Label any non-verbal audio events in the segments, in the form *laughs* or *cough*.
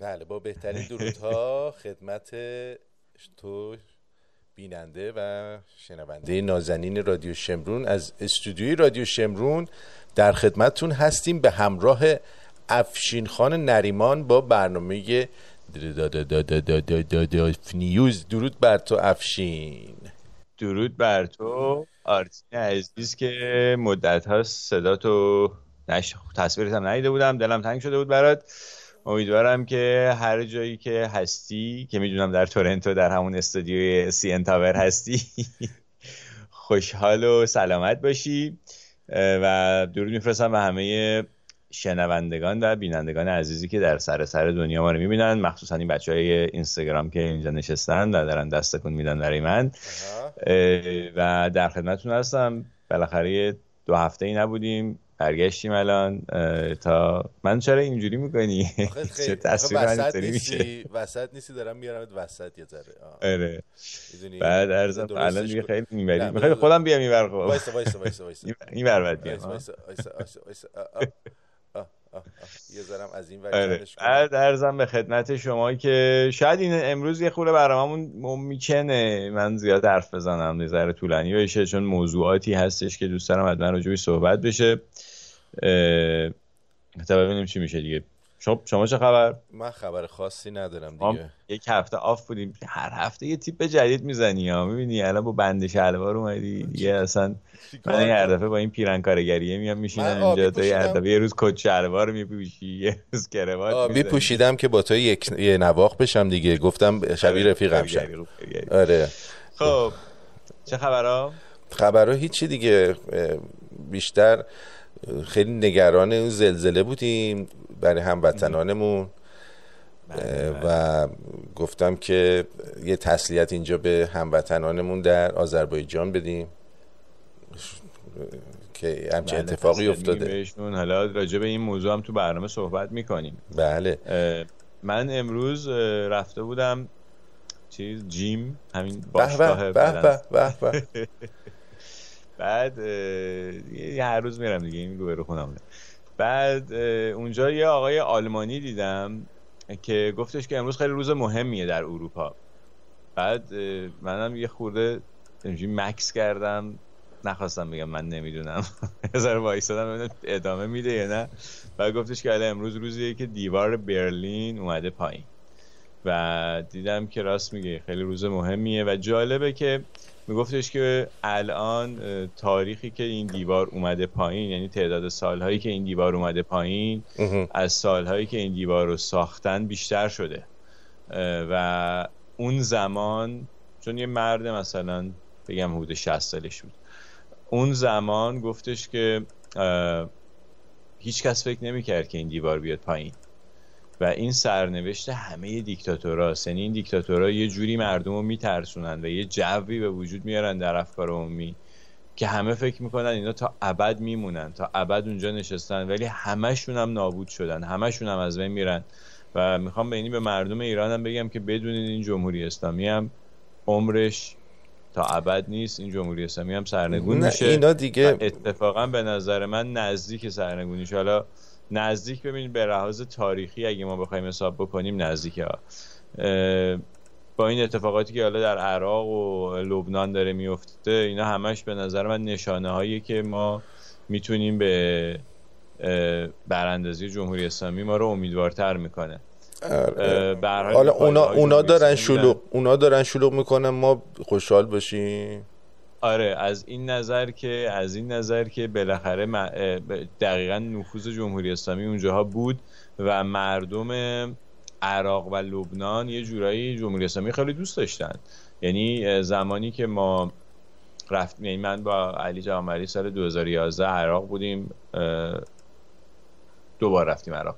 بله با بهترین درودها خدمت تو بیننده و شنونده نازنین رادیو شمرون از استودیوی رادیو شمرون در خدمتتون هستیم به همراه افشین خان نریمان با برنامه نیوز. درود بر تو افشین. درود بر تو. آرتین عزیز که مدت ها صدا تو نش... تصویرت هم ندیده بودم. دلم تنگ شده بود برات. امیدوارم که هر جایی که هستی که می‌دونم در تورنتو در همون استودیوی سی ان تاور هستی *laughs* خوشحال و سلامت باشی. و درود میفرستم به همه شنوندگان و بینندگان عزیزی که در سر سر دنیا ما رو می‌بینن. مخصوصا این بچه های اینستاگرام که اینجا نشستن و دارن دستکون میدن برای من. و در خدمتتون هستم. بالاخره دو هفته ای نبودیم. برگشتیم الان تا من چرا اینجوری می‌کنی؟ *laughs* چه تصویر وسط نیستی وسط نیستی دارم میارم وسط یه ذره. آره. بعد ارزم الان دیگه خیلی می‌بری. می‌خوای خودم بیام این ور وایسا وایسا وایسا وایسا. *laughs* این ور بعد بیام. وایسا وایسا وایسا یه ذرم از این آره. بعد ارزم به خدمت شما که شاید این امروز یه خورده برامون می‌کنه من زیاد حرف بزنم یه ذره طولانی بشه چون موضوعاتی هستش که دوست دارم حتما راجعش صحبت بشه. تا ببینیم چی میشه دیگه. شما شما چه خبر؟ من خبر خاصی ندارم دیگه. یک هفته آف بودیم. هر هفته یه تیپ جدید می‌زنی ها. می‌بینی الان با بند شلوار اومدی. دیگه اصلا من هر دفعه با این پیرن کارگریه میام میشینم اینجا. تا یه دفعه یه روز کت شلوار میپوشی یه روز کروات آبی پوشیدم که با تو یک یه نواخ بشم دیگه. گفتم شبیه آره، رفیقم شم. آره. خب چه خبرها؟ خبرها هیچی دیگه. بیشتر خیلی نگران اون زلزله بودیم برای هموطنانمون. بله، بله. و گفتم که یه تسلیت اینجا به هموطنانمون در آذربایجان بدیم که همچه بله، اتفاقی افتاده. حالا راجع به این موضوع هم تو برنامه صحبت می‌کنیم. بله. من امروز رفته بودم چیز جیم همین باشگاه به به به *laughs* بعد یه هر روز میرم دیگه این رو خونم بعد اونجا یه آقای آلمانی دیدم که گفتش که امروز خیلی روز مهمیه در اروپا. بعد منم یه خورده مکس کردم. نخواستم بگم من نمی‌دونم. *laughs* ذره وایسادم ادامه میده یا نه. بعد گفتش که امروز روزیه که دیوار برلین اومده پایین. و دیدم که راست میگه خیلی روز مهمیه. و جالبه که میگفتش که الان تاریخی که این دیوار اومده پایین یعنی تعداد سالهایی که این دیوار اومده پایین از سالهایی که این دیوار رو ساختن بیشتر شده. و اون زمان چون یه مرد مثلا بگم حدود 60 سالش بود اون زمان گفتش که هیچ کس فکر نمی‌کرد که این دیوار بیاد پایین. و این سرنوشت همه دیکتاتورها یعنی این دیکتاتورها یه جوری مردم رو میترسونن و یه جوی به وجود میارن در افکار عمومی که همه فکر می‌کنن اینا تا ابد میمونن تا ابد اونجا نشستن ولی همشون هم نابود شدن همشون هم از بین میرن. و می‌خوام به اینی به مردم ایران هم بگم که بدونید این جمهوری اسلامی هم عمرش تا ابد نیست این جمهوری اسلامی هم سرنگون میشه اینا دیگه اتفاقا به نظر من نزدیک سرنگونیش. حالا نزدیک ببینید به لحاظ تاریخی اگه ما بخوایم حساب بکنیم نزدیک ها. با این اتفاقاتی که حالا در عراق و لبنان داره میفته اینا همش به نظر من نشانه هایی که ما می‌تونیم به براندازی جمهوری اسلامی ما رو امیدوارتر می‌کنه. آره. حالا اونا اونا دارن شلوغ اونا دارن شلوغ می‌کنن ما خوشحال باشیم آره از این نظر که از این نظر که بالاخره دقیقا نفوذ جمهوری اسلامی اونجاها بود و مردم عراق و لبنان یه جورایی جمهوری اسلامی خیلی دوست داشتن. یعنی زمانی که ما رفتیم یعنی من با علی جوامری سال 2011 عراق بودیم دوبار رفتیم عراق.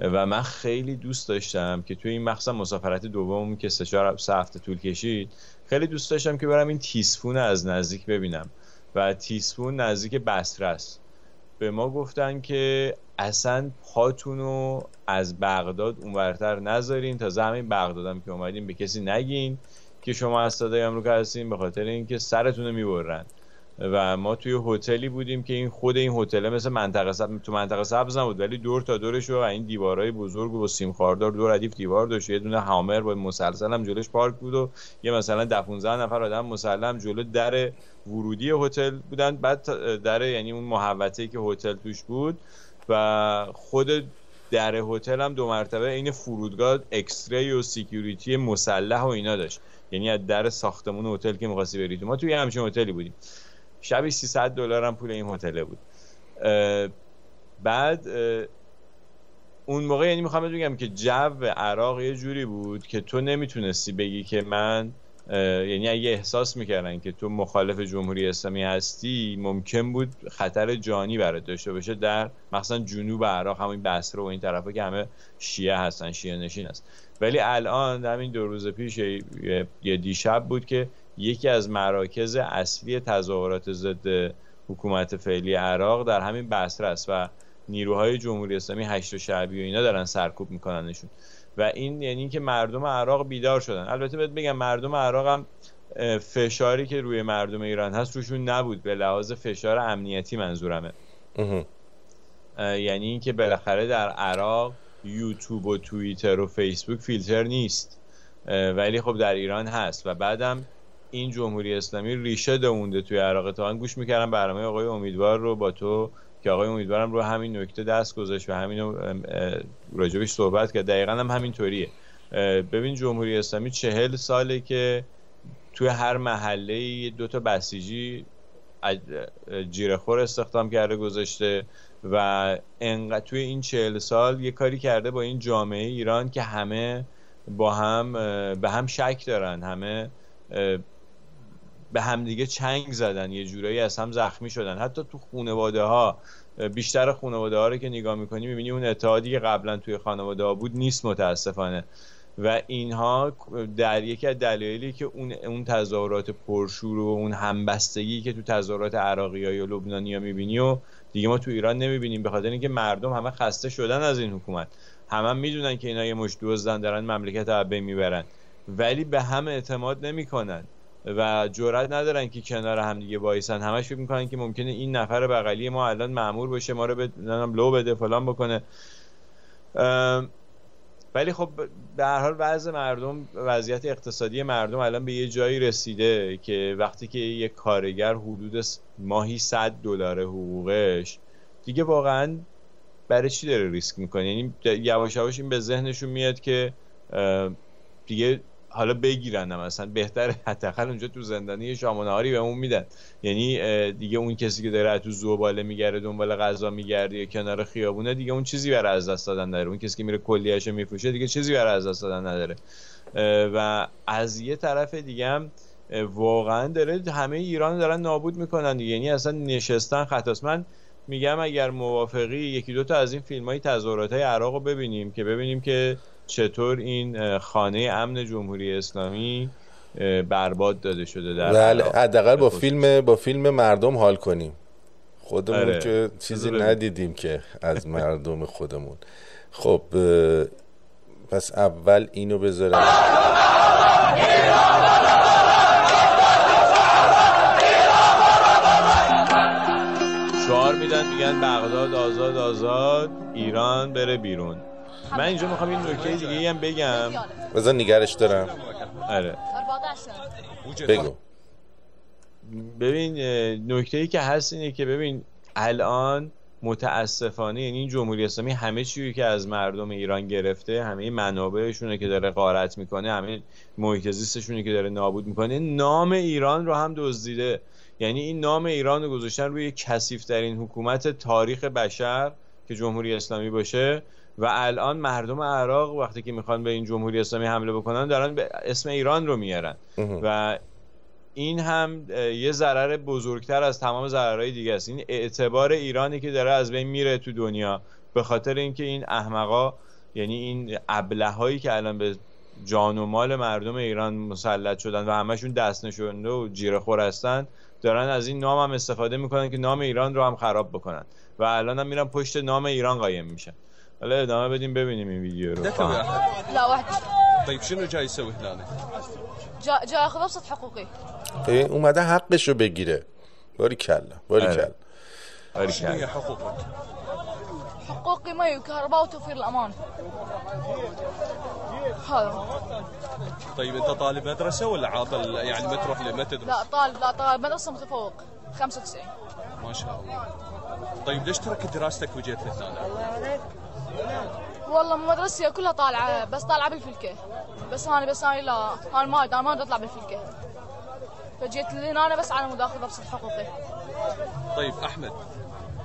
و من خیلی دوست داشتم که توی این مخصوصا مسافرت دوم که سه چهار هفته طول کشید خیلی دوست داشتم که برم این تیسفون از نزدیک ببینم. و تیسفون نزدیک بسره است. به ما گفتن که اصلا پاتونو از بغداد اونورتر نذارین تا زمین بغدادم که اومدین به کسی نگین که شما از صدای آمریکا هستین به خاطر اینکه سرتون رو می‌برن. و ما توی هتلی بودیم که این خود این هتل مثل منطقه سب... تو منطقه سبز نبود ولی دور تا دورش از این دیوارهای بزرگ و سیم خاردار دو ردیف دیوار داشت. یه دونه هامر با مسلسل هم جلوش پارک بود و یه مثلا 10 15 نفر آدم مسلح جلو در ورودی هتل بودن. بعد در یعنی اون محوطه‌ای که هتل توش بود و خود در هتل هم دو مرتبه این فرودگاه X-ray و security مسلح و اینا داشت. یعنی از در ساختمون هتل که می‌خواستی بری ما توی همچین هتلی بودیم. شبی 300 دلار هم پول این هتل بود. بعد اون موقع یعنی می‌خوام بگم که جو عراق یه جوری بود که تو نمی‌تونستی بگی که من یعنی اگه احساس می‌کردن که تو مخالف جمهوری اسلامی هستی ممکن بود خطر جانی برات داشته باشه در مثلا جنوب عراق همین بصره و این طرفا که همه شیعه هستن شیعه نشین هست. ولی الان همین دو روز پیش یه دیشب بود که یکی از مراکز اصلی تظاهرات ضد حکومت فعلی عراق در همین بصره است و نیروهای جمهوری اسلامی هشت و شعبی و اینا دارن سرکوب میکننشون. و این یعنی که مردم عراق بیدار شدن. البته بهت بگم مردم عراق هم فشاری که روی مردم ایران هست روشون نبود. به لحاظ فشار امنیتی منظورمه. یعنی اینکه بالاخره در عراق یوتیوب و توییتر و فیسبوک فیلتر نیست. ولی خب در ایران هست. و بعدم این جمهوری اسلامی ریشه دونده توی عراق تا گوش می‌کردم برنامه آقای امیدوار رو با تو که آقای امیدوارم رو همین نکته دست گذاشت و همین راجبش صحبت کرد. دقیقا هم همین طوریه. ببین جمهوری اسلامی چهل ساله که توی هر محله دو تا بسیجی جیره خور استخدام کرده گذاشته و انقدر توی این چهل سال یه کاری کرده با این جامعه ایران که همه با هم به هم شک دارن همه به همدیگه چنگ زدن یه جورایی از هم زخمی شدن. حتی تو خانواده ها بیشتر خانواده ها رو که نگاه می‌کنی می‌بینی اون اتحادی که قبلا توی خانواده ها بود نیست متاسفانه. و اینها در یکی از دلایلی که اون اون تظاهرات پرشور و اون همبستگی که تو تظاهرات عراقی و لبنانی ها می‌بینی و دیگه ما تو ایران نمی‌بینیم به خاطر اینکه مردم همه خسته شدن از این حکومت. همه هم می‌دونن که اینا یه مش دزدن دارن مملکت رو می‌برن. ولی به هم اعتماد نمی‌کنن. و جرئت ندارن که کنار هم دیگه وایسن. همش فکر می‌کنن که ممکنه این نفر بغلی ما الان مامور باشه ما رو به لو بده فلان بکنه. ولی خب به هر حال وضع مردم وضعیت اقتصادی مردم الان به یه جایی رسیده که وقتی که یه کارگر حدود ماهی 100 دلار حقوقش دیگه واقعا برای چی داره ریسک می‌کنه؟ یعنی یواش یواش این به ذهنشون میاد که دیگه حالا بگیرن مثلا بهتره حداقل اونجا تو زندانی شام و اون میدن. یعنی دیگه اون کسی که داره تو زوباله میگرده دنبال غذا میگرده یا کنار خیابونه دیگه اون چیزی برای از دست دادن نداره. اون کسی که میره کلیهش میفروشه دیگه چیزی برای از دست دادن نداره. و از یه طرف دیگه هم واقعا داره همه ایران دارن نابود می‌کنن دیگه. یعنی اصلا نشستن خطاست. من میگم اگر موافقی یکی دو تا از این فیلم های تظاهرات های عراق رو ببینیم که ببینیم که چطور این خانه امن جمهوری اسلامی برباد داده شده در بله حداقل با فیلم با فیلم مردم حال کنیم. خودمون آره. که چیزی ندیدیم که از مردم خودمون. خب پس اول اینو بذارم. شعار میدن میگن بغداد آزاد آزاد ایران بره بیرون. من اینجا می‌خوام این نکته دیگه هم بگم. بذار نگرش دارم. آره. بگو. ببین نکته ای که هست اینه که ببین الان متاسفانه یعنی این جمهوری اسلامی همه چیزی که از مردم ایران گرفته همه منابعشونه که داره غارت می‌کنه همه محیط زیستشونه که داره نابود می‌کنه نام ایران رو هم دزدیده. یعنی این نام ایران رو گذاشتن روی کثیف حکومت تاریخ بشر که جمهوری اسلامی باشه. و الان مردم عراق وقتی که می‌خوان به این جمهوری اسلامی حمله بکنن دارن به اسم ایران رو میارن. و این هم یه ضرر بزرگتر از تمام ضررهای دیگه است. این اعتبار ایرانی که داره از بین میره تو دنیا به خاطر اینکه این احمقا یعنی این ابله که الان به جان و مال مردم ایران مسلط شدن و همشون دست نشونده و جیره خور هستن دارن از این نام هم استفاده می‌کنن که نام ایران رو هم خراب بکنن. و الان هم میرن پشت نام ایران قایم میشن. حالا ادامه بدیم ببینیم این ویدیو رو لا واحد طيب شنو جاي يسوي هنا؟ جا جا ياخذ ابسط حقوقي اومده حقش رو بگیره باری کلا باری آره. کلا باری شنو هي کلا حقوقك؟ حقوقي مي وكهرباء وتوفير الامان هذا طيب انت طالب مدرسه ولا عاطل يعني ما تروح ل- ما تدرس؟ لا طالب لا طالب مدرسه متفوق 95 ما شاء الله طيب ليش تركت دراستك وجيت لهنا؟ والله مدرستي كلها طالعة بس طالعة بالفلكة. بس أنا بس أنا لا أنا ما أنا ما أطلع بالفلكة. فجيت لهنا أنا بس على مود اخذ ابسط حقوقي طيب أحمد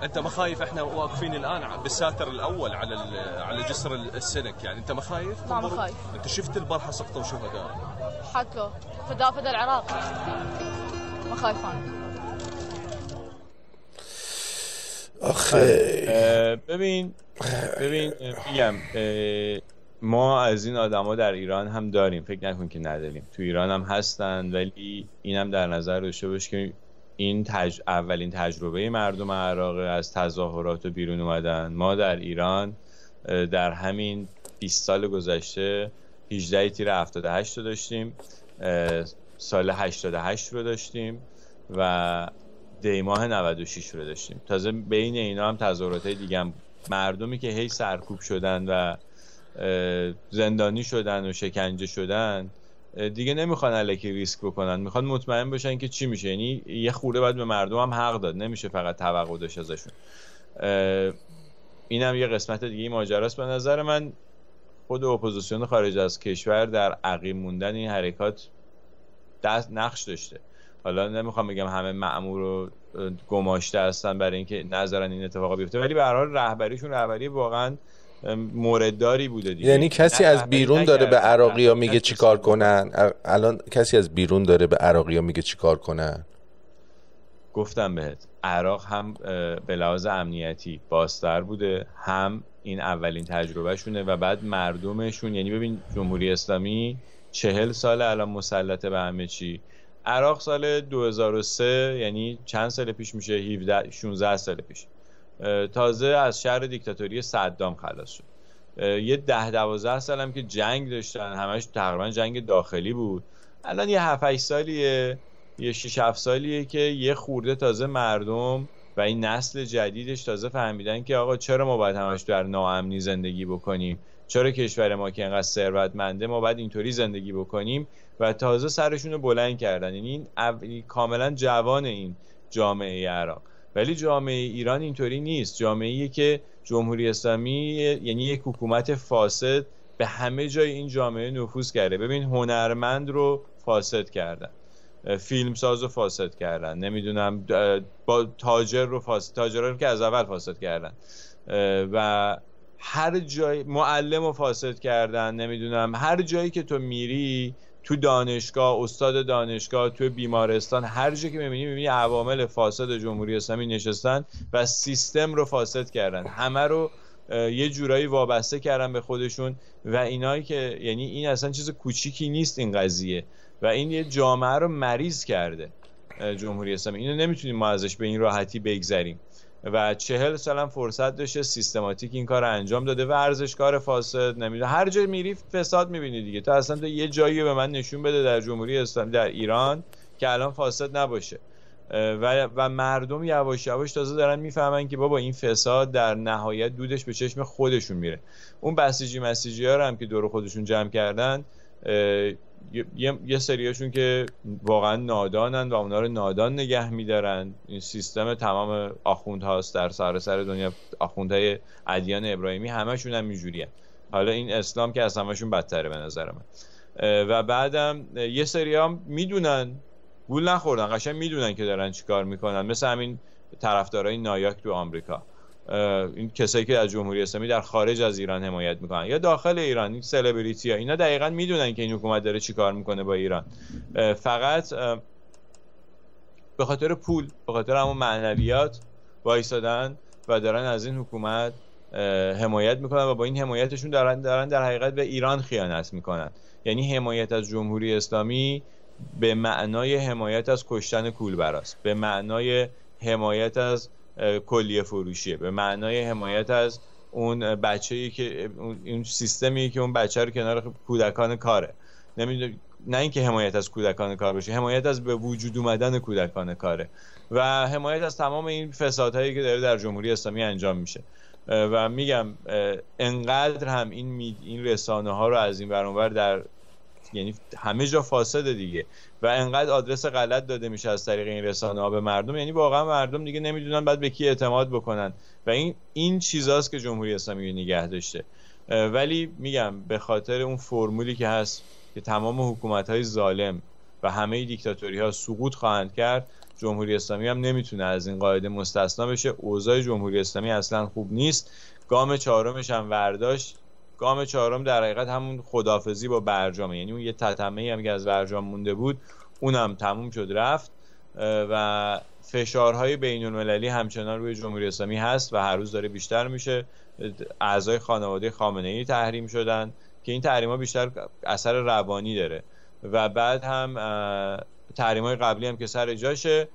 أنت ما خايف إحنا واقفين الآن بالساتر الأول على ال- على جسر السنك؟ يعني أنت ما خايف؟ لا، ما خايف. أنت شفت البارحه سقطوا شهداء حكوا فدا فدا العراق. ما خايف أنا. آخه آه، ببین ببین میگم ما از این آدما در ایران هم داریم. فکر نکن که نداریم. تو ایران هم هستن ولی اینم در نظر داشته باش که این تج... اولین تجربه مردم عراق از تظاهرات و بیرون اومدن. ما در ایران در همین 20 سال گذشته 18 تیر 78 رو داشتیم سال 88 رو داشتیم و دیماه 96 رو داشتیم. تازه بین اینا هم تظاهرات دیگه هم مردمی که هی سرکوب شدن و زندانی شدن و شکنجه شدن دیگه نمی‌خوان الکی ریسک بکنن. می‌خوان مطمئن باشن که چی میشه. یعنی یه خورده باید به مردم هم حق داد. نمیشه فقط توقع داشت ازشون. اینم یه قسمت دیگه ماجراست. به نظر من خود اپوزیسیون خارج از کشور در عقیم موندن این حرکات دست نقش داشته. حالا نمی‌خوام بگم همه مأمور و گماشته هستن برای اینکه نذارن این اتفاقا بیفته. ولی به هر حال رهبریشون رهبری واقعا موردداری بوده دیگه. یعنی کسی از بیرون داره به عراقی ها میگه چیکار کنن؟ الان کسی از بیرون داره به عراقی ها میگه چیکار کنن؟ گفتم بهت عراق هم به لحاظ امنیتی بازتر بوده هم این اولین تجربهشونه و بعد مردمشون. یعنی ببین جمهوری اسلامی چهل سال الان مسلطه به همه چی. عراق سال 2003 یعنی چند سال پیش میشه؟ 17 16 سال پیش. تازه از شهر دیکتاتوری صدام خلاص شد. یه ده سال هم که جنگ داشتن همش تقریبا جنگ داخلی بود. الان یه 7 8 سالیه یه 6 7 سالیه که یه خورده تازه مردم و این نسل جدیدش تازه فهمیدن که آقا چرا ما باید همش در ناامنی زندگی بکنیم؟ چرا کشور ما که اینقدر ثروتمنده ما باید اینطوری زندگی بکنیم؟ و تازه سرشون رو بلند کردن. یعنی این او- کاملا جوان این جامعه عراق. ولی جامعه ایران اینطوری نیست. جامعه که جمهوری اسلامی یعنی یک حکومت فاسد به همه جای این جامعه نفوذ کرده. ببین هنرمند رو فاسد کردن. فیلمساز رو فاسد کردن. نمی‌دونم با تاجر رو فاسد تاجر رو که از اول فاسد کردن. و هر جای معلم رو فاسد کردن نمی‌دونم. هر جایی که تو میری تو دانشگاه استاد دانشگاه تو بیمارستان هر جایی که می‌بینی می‌بینی عوامل فاسد جمهوری اسلامی نشستن و سیستم رو فاسد کردن. همه رو یه جورایی وابسته کردن به خودشون و اینایی که یعنی این اصلا چیز کوچیکی نیست این قضیه. و این یه جامعه رو مریض کرده جمهوری اسلامی. اینو نمی‌تونیم ما ازش به این راحتی بگذریم. و چهل سال فرصت داشته سیستماتیک این کار انجام داده ورزشکار فاسد نمی‌دونه. هر جای میری فساد می‌بینی دیگه. تو اصلا تو یه جایی به من نشون بده در جمهوری اسلامی در ایران که الان فاسد نباشه. و, و مردم یواش یواش تازه دارن می‌فهمن که بابا این فساد در نهایت دودش به چشم خودشون میره. اون بسیجی مسیجی ها هم که دور خودشون جمع کردن یه, یه سریاشون که واقعا نادانن و اونا رو نادان نگه میدارن. این سیستم تمام آخوند هاست در سراسر دنیا. آخوندهای ادیان ابراهیمی همشون هم اینجوریه. حالا این اسلام که از همشون بدتره به نظر من. و بعدم یه سری هم می‌دونن. گول نخوردن. قشنگ می‌دونن که دارن چیکار می‌کنن. مثل همین طرفدارای نایاک تو آمریکا. این کسایی که از جمهوری اسلامی در خارج از ایران حمایت می‌کنن. یا داخل ایران این سلبریتی ها اینا دقیقا می‌دونن که این حکومت داره چیکار می‌کنه با ایران. فقط به خاطر پول به خاطر همون معنویات وایسادن و دارن از این حکومت حمایت می‌کنن و با این حمایتشون دارن دارن در حقیقت به ایران خیانت می‌کنن. یعنی حمایت از جمهوری اسلامی به معنای حمایت از کشتن کولبراست. به معنای حمایت از کلیه فروشیه. به معنای حمایت از اون بچه‌ای که اون سیستمی که اون بچه رو کنار کودکان کاره. نمی‌دونم نه اینکه حمایت از کودکان کار باشه حمایت از به وجود اومدن کودکان کاره و حمایت از تمام این فسادهایی که داره در جمهوری اسلامی انجام میشه. و میگم انقدر هم این این رسانه ها رو از این برانور در یعنی همه جا فاسده دیگه. و انقدر آدرس غلط داده میشه از طریق این رسانه ها به مردم. یعنی واقعا مردم دیگه نمی‌دونن بعد به کی اعتماد بکنن. و این این چیزاست که جمهوری اسلامی نگه داشته. ولی میگم به خاطر اون فرمولی که هست که تمام حکومت های ظالم و همه دیکتاتوری ها سقوط خواهند کرد جمهوری اسلامی هم نمی‌تونه از این قاعده مستثنا بشه. اوضاع جمهوری اسلامی اصلا خوب نیست. گام چهارمش هم ورداشت. گام چهارم در حقیقت همون خدافزی با برجامه. یعنی اون یه تتمه هم که از برجام مونده بود اونم تموم شد رفت. و فشارهای بین المللی همچنان روی جمهوری اسلامی هست و هر روز داره بیشتر میشه. اعضای خانواده خامنه ای تحریم شدن که این تحریم ها بیشتر اثر روانی داره. و بعد هم تحریم های قبلی هم که سر جاشه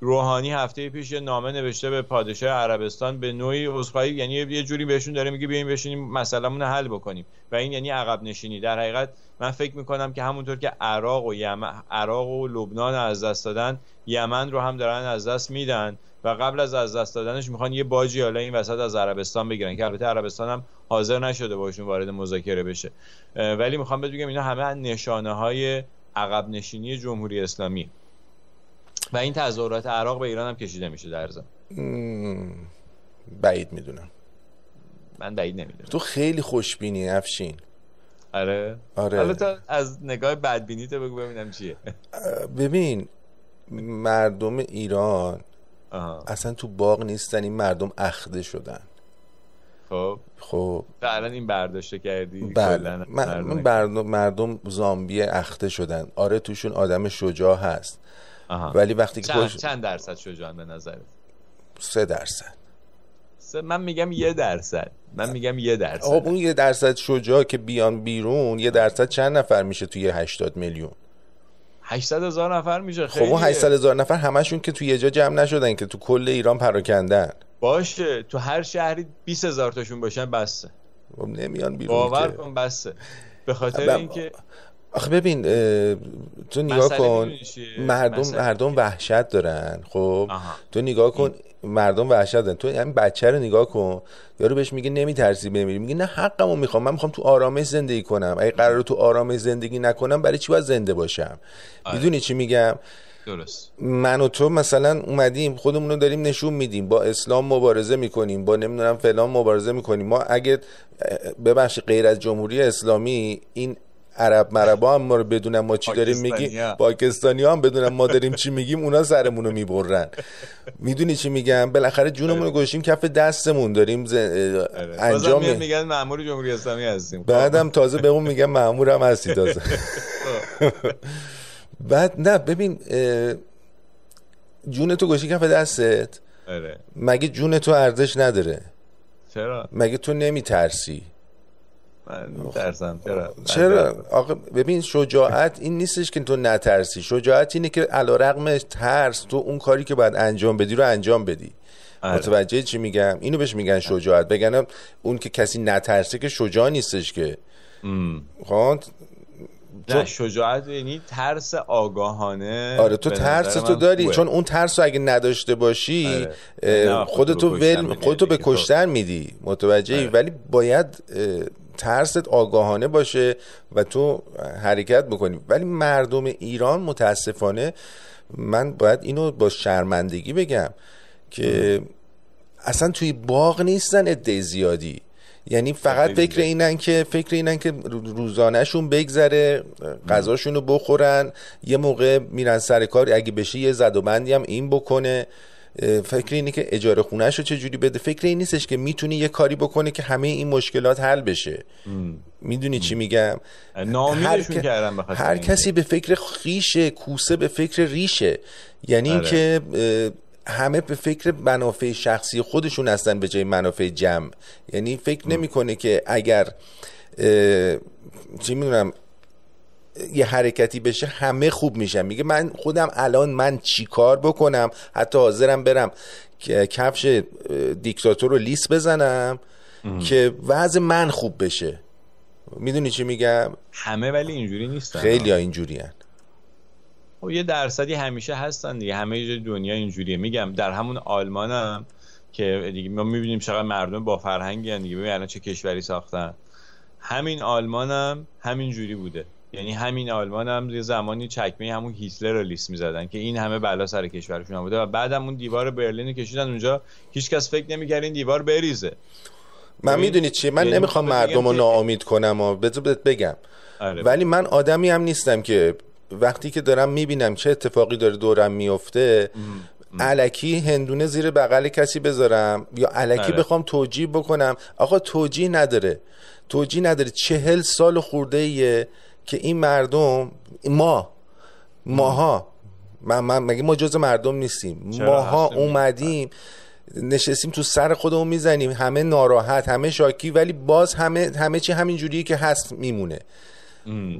روحانی هفته پیش یه نامه نوشته به پادشاه عربستان به نوعی عذرخواهی یعنی یه جوری بهشون داره میگه بیاین بشینیم مسئلهمون حل بکنیم. و این یعنی عقب نشینی. در حقیقت من فکر می‌کنم که همونطور که عراق و یمن عراق و لبنان از دست دادن یمن رو هم دارن از دست میدن و قبل از از دست دادنش می‌خوان یه باجی حالا این وسط از عربستان بگیرن که البته عربستان هم حاضر نشده باشون وارد مذاکره بشه. ولی می‌خوام بگم اینا همه نشانه های عقب نشینی جمهوری اسلامی. و این تظاهرات عراق به ایران هم کشیده میشه در زن بعید می‌دونم. من بعید نمی‌دونم. تو خیلی خوشبینی افشین. آره. آره. حالا تا از نگاه بدبینی تو بگو ببینم چیه. ببین مردم ایران اصلا تو باغ نیستن این مردم اخده شدن. خب. خب. الان این برداشته کردی؟ بله. مردم, مردم زامبی اخته شدن. آره توشون آدم شجاع هست. ولی وقتی که چند, چند درصد شجاع به نظرت؟ سه درصد. من میگم یه درصد. من میگم یه درصد. خب اون یه درصد شجاع که بیان بیرون یه درصد چند نفر میشه توی 80 میلیون؟ 800 هزار نفر میشه. خیلی خب اون 800 هزار نفر همشون که توی یه جا جمع نشدن که تو کل ایران پراکندن. باشه. تو هر شهری 20 هزار تاشون باشن بسته خب نمیان بیرون باور کن بسته به خاطر اینکه آخه ببین تو نگاه کن مردم مردم وحشت دارن خب؟ تو نگاه کن مردم وحشت دارن. تو همین بچه رو نگاه کن یارو بهش میگه نمیترسی بمیری. میگه نه حقمو می‌خوام. من می‌خوام تو آرامش زندگی کنم. اگه قرار تو آرامش زندگی نکنم برای چی باید زنده باشم؟ آره. می‌دونی چی میگم؟ درست. من و تو مثلا اومدیم خودمون رو داریم نشون میدیم. با اسلام مبارزه می‌کنیم با نمی‌دونم فلان مبارزه می‌کنیم. ما اگه ببخشید غیر از جمهوری اسلامی این عرب مربا هم ما رو بدونن ما چی داریم میگیم. پاکستانی هم بدونن ما داریم چی میگیم اونا سرمون رو می‌برن. می‌دونی چی میگم؟ بالاخره جونمون رو گوشیم کف دستمون داریم ز... آره. انجام میگن مامور جمهوری اسلامی هستیم. بعدم تازه به اون میگن مامور هم هستی تازه. *laughs* *laughs* بعد نه ببین جون تو گوشی کف دستت؟ آره. مگه جون تو ارزش نداره؟ چرا؟ مگه تو نمیترسی؟ من ترسم چرا؟ چرا؟ آقا ببین شجاعت این نیستش که تو نترسی. شجاعت اینه که علا رقم ترس تو اون کاری که باید انجام بدی رو انجام بدی. آره. متوجه چی میگم؟ اینو بهش میگن شجاعت. بگن اون که کسی نترسه که شجاع نیستش که. خب؟ نه شجاعت یعنی ترس آگاهانه آره تو ترس تو داری چون اون ترس رو اگه نداشته باشی آره. خودتو ول خودتو به کشتن میدی. متوجهی؟ آره. ولی باید ترست آگاهانه باشه و تو حرکت بکنی. ولی مردم ایران متاسفانه من باید اینو با شرمندگی بگم که اصلا توی باغ نیستن عده زیادی. یعنی فقط فکر اینن که فکر اینن که روزانهشون بگذره غذاشون رو بخورن یه موقع میرن سر کار اگه بشه یه زد و بندی هم این بکنه. فکر اینه که اجاره خونهش رو چجوری بده؟ فکر این نیستش که می‌تونی یه کاری بکنه که همه این مشکلات حل بشه. می‌دونی چی میگم؟ هر, هر کسی به فکر خیشه کوسه به فکر ریشه. یعنی آره. اینکه همه به فکر منافع شخصی خودشون هستن به جای منافع جمع. یعنی فکر نمی‌کنه که اگر چی می‌دونم یه حرکتی بشه همه خوب میشن. میگه من خودم الان من چی کار بکنم؟ حتی حاضرم برم کفش دیکتاتور رو لیس بزنم که وضع من خوب بشه. می‌دونی چی میگم؟ همه ولی اینجوری نیستن. خیلی ها اینجوری هن. خب یه درصدی همیشه هستن دیگه. همه جای دنیا اینجوریه. میگم در همون آلمان هم که دیگه ما می‌بینیم چقدر مردم با فرهنگی دیگه. ببین الان چه کشوری ساختن. همین آلمان هم همین جوری بوده. یعنی همین آلمان هم یه زمانی چکمه همون هیتلر رو لیست می‌زدن که این همه بلا سر کشورشون بوده و بعدم اون دیوار برلین کشیدن. اونجا هیچکس فکر نمی‌کرد این دیوار بریزه. من می‌دونید چیه من یعنی نمی‌خوام مردم رو ناامید کنم و بذار بگم. آره. ولی من آدمی هم نیستم که وقتی که دارم می‌بینم چه اتفاقی داره دورم میفته علکی هندونه زیر بغل کسی بذارم یا علکی آره. بخوام توجیه بکنم. آقا توجیه نداره. توجیه نداره. چهل سال خورده که این مردم ما ماها من, من مگه ما جز مردم نیستیم. ماها اومدیم نشستیم تو سر خودمون می‌زنیم همه ناراحت همه شاکی ولی باز همه همه چی همین جوریه که هست میمونه.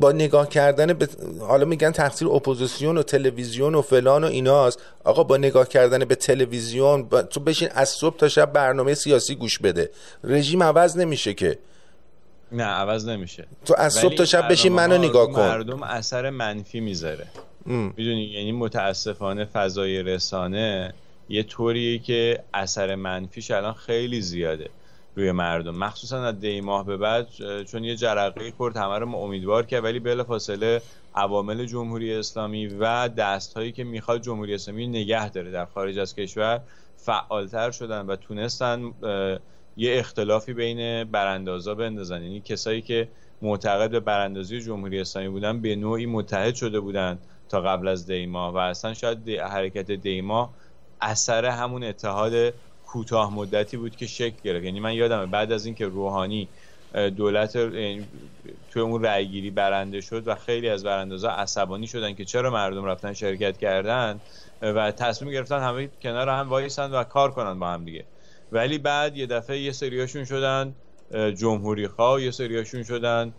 با نگاه کردن به حالا میگن تقصیر اپوزیسیون و تلویزیون و فلان و ایناست. آقا با نگاه کردن به تلویزیون تو بشین از صبح تا شب برنامه سیاسی گوش بده. رژیم عوض نمیشه که. نه عوض نمیشه. تو از صبح تا شب بشین منو نگاه کن. مردم اثر منفی می‌ذاره. می‌دونی؟ یعنی متاسفانه فضای رسانه یه طوریه که اثر منفیش الان خیلی زیاده روی مردم. مخصوصا از دی ماه به بعد چون یه جرقه خورد همه رو امیدوار کرد ولی بلا فاصله عوامل جمهوری اسلامی و دست هایی که می‌خواد جمهوری اسلامی نگه داره. در خارج از کشور فعالتر شدن و تونستن یه اختلافی بین براندازا بندازن. یعنی کسایی که معتقد به براندازی جمهوری اسلامی بودن به نوعی متحد شده بودن تا قبل از دیما و اصلا شاید دی حرکت دیما اثر همون اتحاد کوتاه مدتی بود که شکل گرفت. یعنی من یادمه بعد از اینکه روحانی دولت توی اون رأیگیری برنده شد و خیلی از براندازا عصبانی شدن که چرا مردم رفتن شرکت کردن و تصمیم گرفتن همه کنار هم وایسن و کار کنن با هم دیگه. ولی بعد یه دفعه یه سریاشون شدن جمهوری خواه یه سریاشون شدن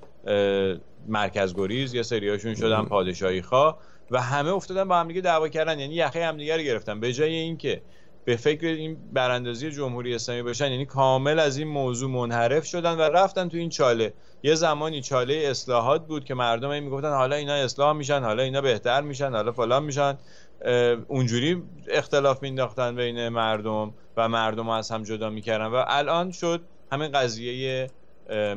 مرکز گریز یه سریاشون شدن پادشاهی خواه و همه افتادن با هم دیگه دعوا کردن. یعنی یخه همدیگه رو گرفتن. به جای اینکه به فکر این براندازی جمهوری اسلامی باشن یعنی کامل از این موضوع منحرف شدن و رفتن تو این چاله. یه زمانی چاله اصلاحات بود که مردم این می‌گفتن حالا اینا اصلاح میشن حالا اینا بهتر میشن حالا فلان میشن. اونجوری اختلاف مینداختن بین مردم و مردم از هم جدا می‌کردن و الان شد همین قضیه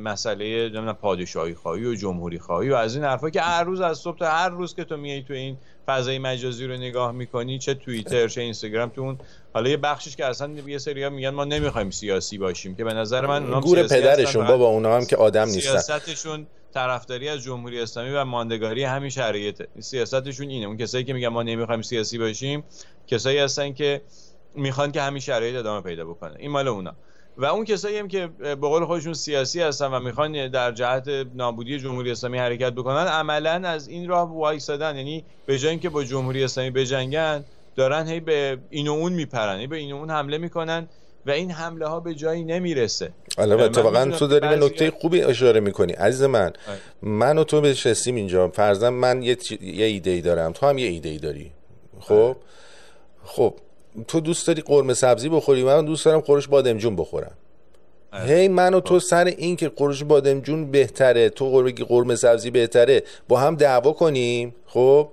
مسئله پادشاهی خواهی و جمهوری خواهی و از این حرفا که هر روز از صبح تا هر روز که تو میای تو این فضای مجازی رو نگاه می‌کنی چه توییتر چه اینستاگرام تو اون حالا یه بخشش که اصلا یه سری میگن ما نمی‌خوایم سیاسی باشیم که به نظر من گور پدرشون بابا اونا هم که آدم نیستن. سیاستشون طرفداری از جمهوری اسلامی و ماندگاری همین شرایطه سیاستشون اینه. اون کسایی که میگن ما نمی‌خوایم سیاسی باشیم کسایی هستن که می‌خوان که همین شرایط ادامه پیدا بکنه. این مال اونا. و اون کسایی هم که به قول خودشون سیاسی هستن و می‌خوان در جهت نابودی جمهوری اسلامی حرکت بکنن عملا از این راه وایسادن. یعنی به جای اینکه با جمهوری اسلامی بجنگن دارن هی به این و اون میپرن. به این و اون حمله می‌کنن و این حمله ها به جایی نمی‌رسه. حالا اتفاقا تو داری به نکته خوبی اشاره می‌کنی عزیز من آره. من و تو بشستیم اینجا فرضاً من یه, یه ایده ای دارم تو هم یه ایده ای داری خب آره. خب تو دوست داری قرمه سبزی بخوری من دوست دارم قرش بادمجون بخورم آره. هی من و تو خب. سر این که قرش بادمجون بهتره تو قرمه سبزی بهتره با هم دعوا کنیم خب.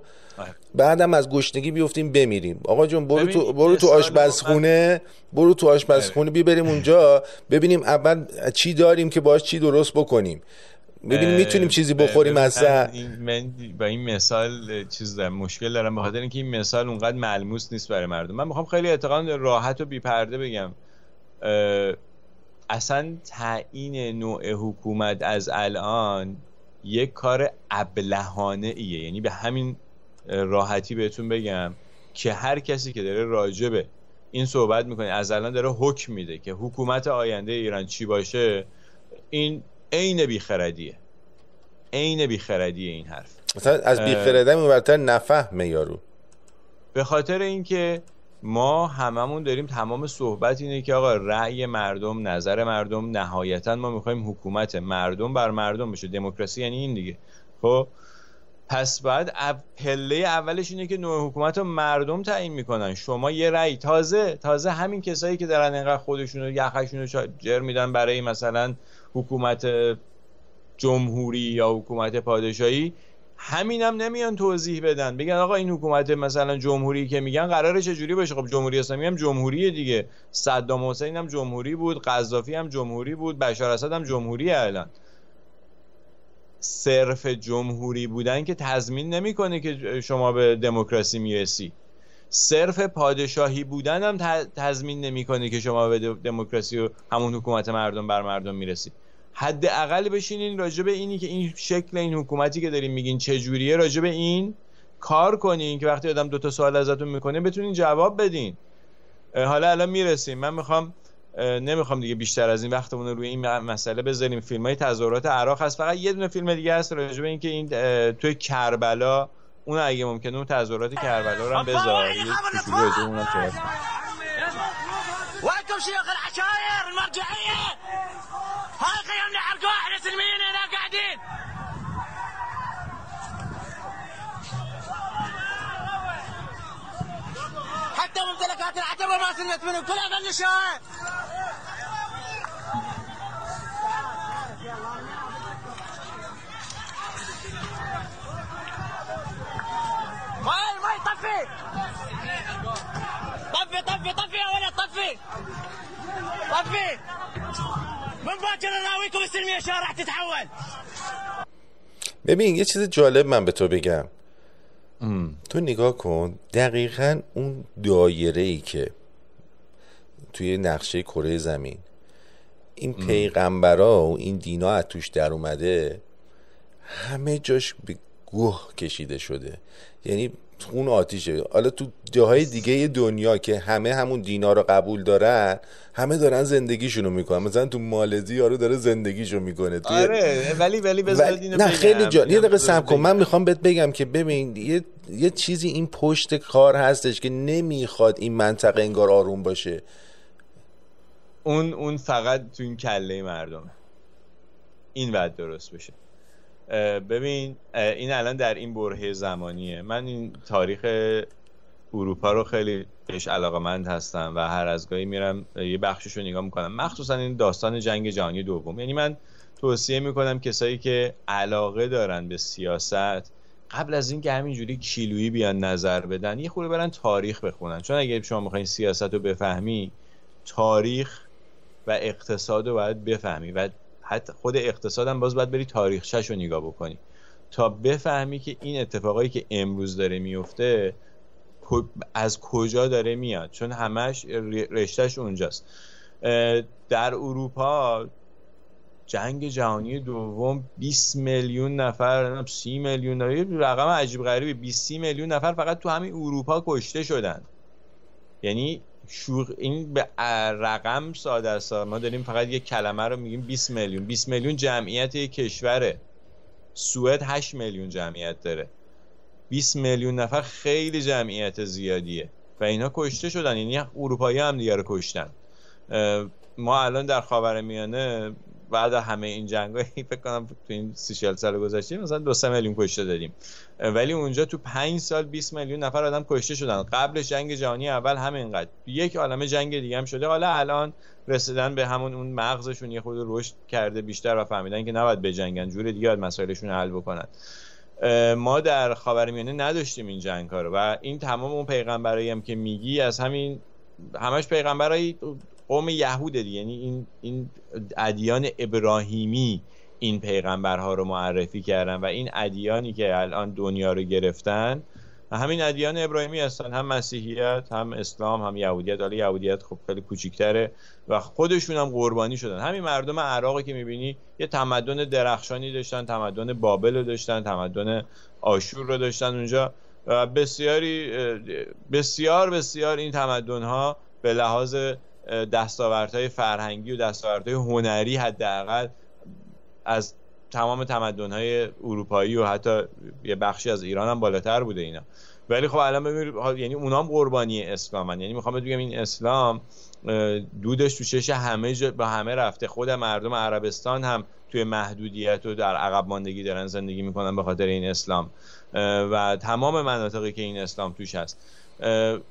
بعدم از گشنگی بیفتیم بمیریم. آقا جون برو تو برو تو آشپزخونه. برو تو آشپزخونه بی بریم اونجا. ببینیم اول چی داریم که باش چی درست بکنیم. ببینیم می‌تونیم چیزی بخوریم اصلا من با این مثال چیز دارم مشکل دارم به خاطر اینکه این مثال اونقدر ملموس نیست برای مردم. من می‌خوام خیلی اعتقاد راحت و بی پرده بگم اصلا تعیین نوع حکومت از الان یک کار ابلهانه ایه یعنی به همین راحتی بهتون بگم که هر کسی که داره راجبه این صحبت می‌کنه از الان داره حکم میده که حکومت آینده ایران چی باشه این عین بیخردیه. عین بیخردیه این حرف. مثلا از بیخرده میورتر نفهمه یارو. به خاطر اینکه ما هممون داریم تمام صحبت اینه که آقا رأی مردم نظر مردم نهایتا ما می‌خوایم حکومت مردم بر مردم بشه. دموکراسی یعنی این دیگه. خب؟ پس بعد پله اولش اینه که نوع حکومت رو مردم تعیین می‌کنن. شما یه رأی تازه تازه همین کسایی که دارن اینقدر خودشون رو یخشون رو جر میدن برای مثلا حکومت جمهوری یا حکومت پادشاهی همینم هم نمیان توضیح بدن. بگن آقا این حکومت مثلا جمهوری که میگن قراره چه جوری باشه؟ خب جمهوری اسلامی هم جمهوریه دیگه. صدام حسین هم جمهوری بود قذافی هم جمهوری بود بشار اسد هم جمهوری الان. صرف جمهوری بودن که تضمین نمی‌کنه که شما به دموکراسی می‌رسی. صرف پادشاهی بودن هم تضمین نمی‌کنه که شما به دموکراسی و همون حکومت مردم بر مردم می‌رسی. حداقل بشینین راجع به اینی که این شکل این حکومتی که داریم میگین چجوریه راجع به این کار کنین که وقتی آدم دو تا سوال ازتون می‌کنه بتونین جواب بدین. حالا الان می‌رسیم. من می‌خوام نمی‌خوام دیگه بیشتر از این وقتمون رو روی این مسئله بذاریم فیلم های تظاهرات عراق هست فقط یه دونه فیلم دیگه هست راجع به اینکه این توی کربلا اون اگه ممکنه اون تظاهرات کربلا رو هم بذار یه کوچولو اونم صحبت شيوخ العشاير المرجعيه هاي خيمنا حرقوها احنا سلميين حتى ممتلكات العتبة ما سلمت منهم. كلها بلشوها ماي ماي طفي طفي طفي طفي يا ولد طفي. طفي. من باكر ناويكم السلميه شارع تتحول. ببین یه چیز جالب من به تو بگم. تو نگاه کن دقیقا اون دایره ای که توی نقشه کره زمین این پیغمبرا و این دینا از توش در اومده همه جاش به گوه کشیده شده. یعنی اون آتیشه. حالا تو جاهای دیگه دنیا که همه همون دینا رو قبول دارن همه دارن زندگیشونو می‌کنن. مثلا تو مالزی یارو داره زندگیشو می‌کنه. توی... آره ولی ولی بذار نه خیلی جا... یه دقیقه سب کن. من می‌خوام بهت بگم که ببین یه... یه چیزی این پشت کار هستش که نمی‌خواد این منطقه انگار آروم باشه. اون اون فقط تو این کله مردمه. این بعد درست بشه. ببین این الان در این بره زمانیه. من این تاریخ اروپا رو خیلی بهش علاقه مند هستم و هر از گاهی میرم یه بخشش رو نگاه می‌کنم. مخصوصا این داستان جنگ جهانی دوم. یعنی من توصیه می‌کنم کسایی که علاقه دارن به سیاست قبل از اینکه همینجوری کیلویی بیان نظر بدن یه خورده برن تاریخ بخونن. چون اگه شما می‌خواین سیاست رو بفهمی تاریخ و اقتصاد رو باید بفهمی و حتی خود اقتصادم باز باید بری تاریخچش رو نگاه بکنی. تا بفهمی که این اتفاقایی که امروز داره میفته از کجا داره میاد؟ چون همش رشتهش اونجاست. در اروپا جنگ جهانی دوم 20 میلیون نفر 30 میلیون نفر رقم عجیب غریبی 20 میلیون نفر فقط تو همین اروپا کشته شدن. یعنی شوق این به رقم ساده است. ما داریم فقط یک کلمه رو میگیم 20 میلیون. 20 میلیون جمعیت یک کشوره سوئد 8 میلیون جمعیت داره. 20 میلیون نفر خیلی جمعیت زیادیه. و اینا کشته شدن. یعنی اروپایی هم دیگه رو کشتن. ما الان در خاورمیانه بعد همه این جنگ *laughs* فکر کنم تو این 30 سال گذشته مثلا دو سه میلیون کشته دادیم ولی اونجا تو 5 سال 20 میلیون نفر آدم کشته شدن. قبلش جنگ جهانی اول همینقدر یک عالمه جنگ دیگه هم شده. حالا الان رسیدن به همون اون مغزشون یه خود رشد کرده بیشتر و فهمیدن که نباید بجنگن. جور دیگه مسائلشون حل بکنن. ما در خاورمیانه نداشتیم این جنگ ها رو و این تمام اون پیغمبرایی هم که میگی از همین همش پیغمبرایی قوم یهود دیگه. یعنی این این ادیان ابراهیمی این پیغمبرها رو معرفی کردن و این ادیانی که الان دنیا رو گرفتن همین ادیان ابراهیمی هستن. هم مسیحیت هم اسلام هم یهودیت. حالا یهودیت خب خیلی کوچیک‌تره و خودشون هم قربانی شدن. همین مردم عراقی که می‌بینی یه تمدن درخشانی داشتن تمدن بابل رو داشتن تمدن آشور رو داشتن اونجا و بسیاری بسیار بسیار این تمدن ها به لحاظ دستاوردهای فرهنگی و دستاوردهای هنری حداقل از تمام تمدن‌های اروپایی و حتی یه بخشی از ایران هم بالاتر بوده اینا. ولی خب الان ببینید یعنی اونام قربانی اسلامن. یعنی می‌خوام بگم این اسلام دودش تو چش همه جا با همه رفته. خود مردم عربستان هم توی محدودیت و در عقب ماندگی دارن زندگی می‌کنن به خاطر این اسلام. و تمام مناطقی که این اسلام توش هست.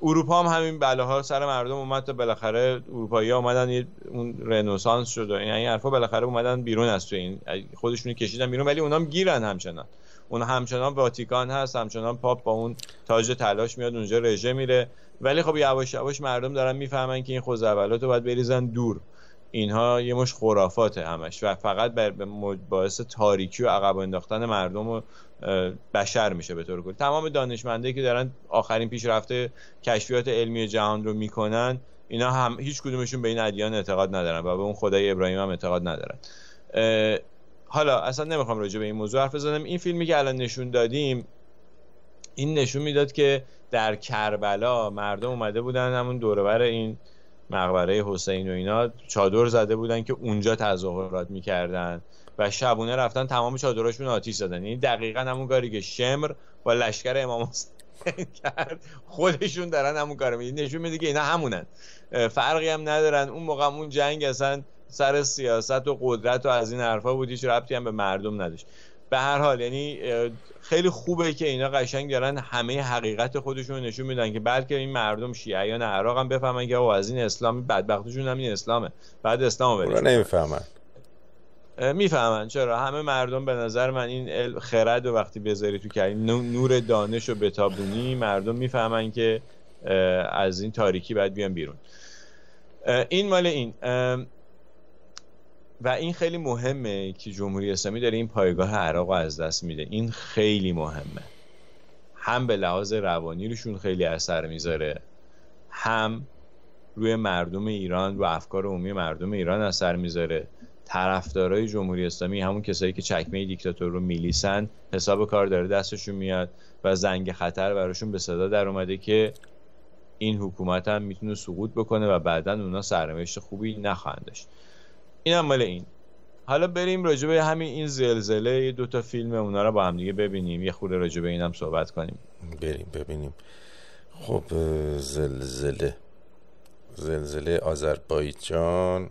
اروپا هم همین بلاها سر مردم اومد تا بالاخره اروپایی ها اومدن اون رنسانس شد یعنی این حرفا بالاخره اومدن بیرون از تو این خودشونو کشیدن بیرون ولی اونام گیرن همچنان. اون همچنان واتیکان هست همچنان پاپ با اون تاج تلاش میاد اونجا رژه میره. ولی خب یواش یواش مردم دارن می‌فهمن که این خوزعبلات رو باید بریزن دور. اینها یه مش خرافاته همش و فقط بر باعث تاریکی و عقب انداختن مردم و بشر میشه به طور کلی. تمام دانشمنده که دارن آخرین پیشرفته کشفیات علمی جهان رو می‌کنن اینا هم هیچ کدومشون به این ادیان اعتقاد ندارن و به اون خدای ابراهیم هم اعتقاد ندارن. حالا اصلا نمی‌خوام راجع به این موضوع حرف بزنم. این فیلمی که الان نشون دادیم این نشون می‌داد که در کربلا مردم اومده بودن همون دوربر این مقبره حسین و اینا چادر زده بودن که اونجا تظاهرات می‌کردن. و شبونه رفتن تمام چادراشون آتیش زدن. یعنی دقیقا همون کاری که شمر با لشکر امام کرد. خودشون دارن همون کارو میدن نشون میده که اینا همونن. فرقی هم ندارن. اون موقع اون جنگ اصلا سر سیاست و قدرت و از این حرفا بود هیچ ربطی هم به مردم نداشت. به هر حال یعنی خیلی خوبه که اینا قشنگ دارن همه حقیقت خودشون نشون میدن که بلکه این مردم شیعیان عراق هم بفهمن که از این اسلام بدبختشون هم این اسلامه. بعد اسلامو برن نمی‌فهمن. می‌فهمن. چرا؟ همه مردم به نظر من این خرد و وقتی بذاری تو که نور دانش و بتابونی مردم می‌فهمن که از این تاریکی باید بیان بیرون. این مال این. و این خیلی مهمه که جمهوری اسلامی داره این پایگاه عراق رو از دست میده. این خیلی مهمه. هم به لحاظ روانی روشون خیلی اثر می‌ذاره هم روی مردم ایران و افکار عمومی مردم ایران اثر می‌ذاره. طرفدارای جمهوری اسلامی همون کسایی که چکمه دیکتاتور رو میلیسن حساب کار داره دستشون میاد و زنگ خطر براشون به صدا در اومده که این حکومت هم می‌تونه سقوط بکنه و بعدا اونا سرنوشت خوبی نخواهند داشت. این هم مال این. حالا بریم راجع به همین این زلزله دو تا فیلم اونا رو با هم دیگه ببینیم. یه خورده راجع به اینم صحبت کنیم. بریم ببینیم. خب زلزله. زلزله آذربایجان.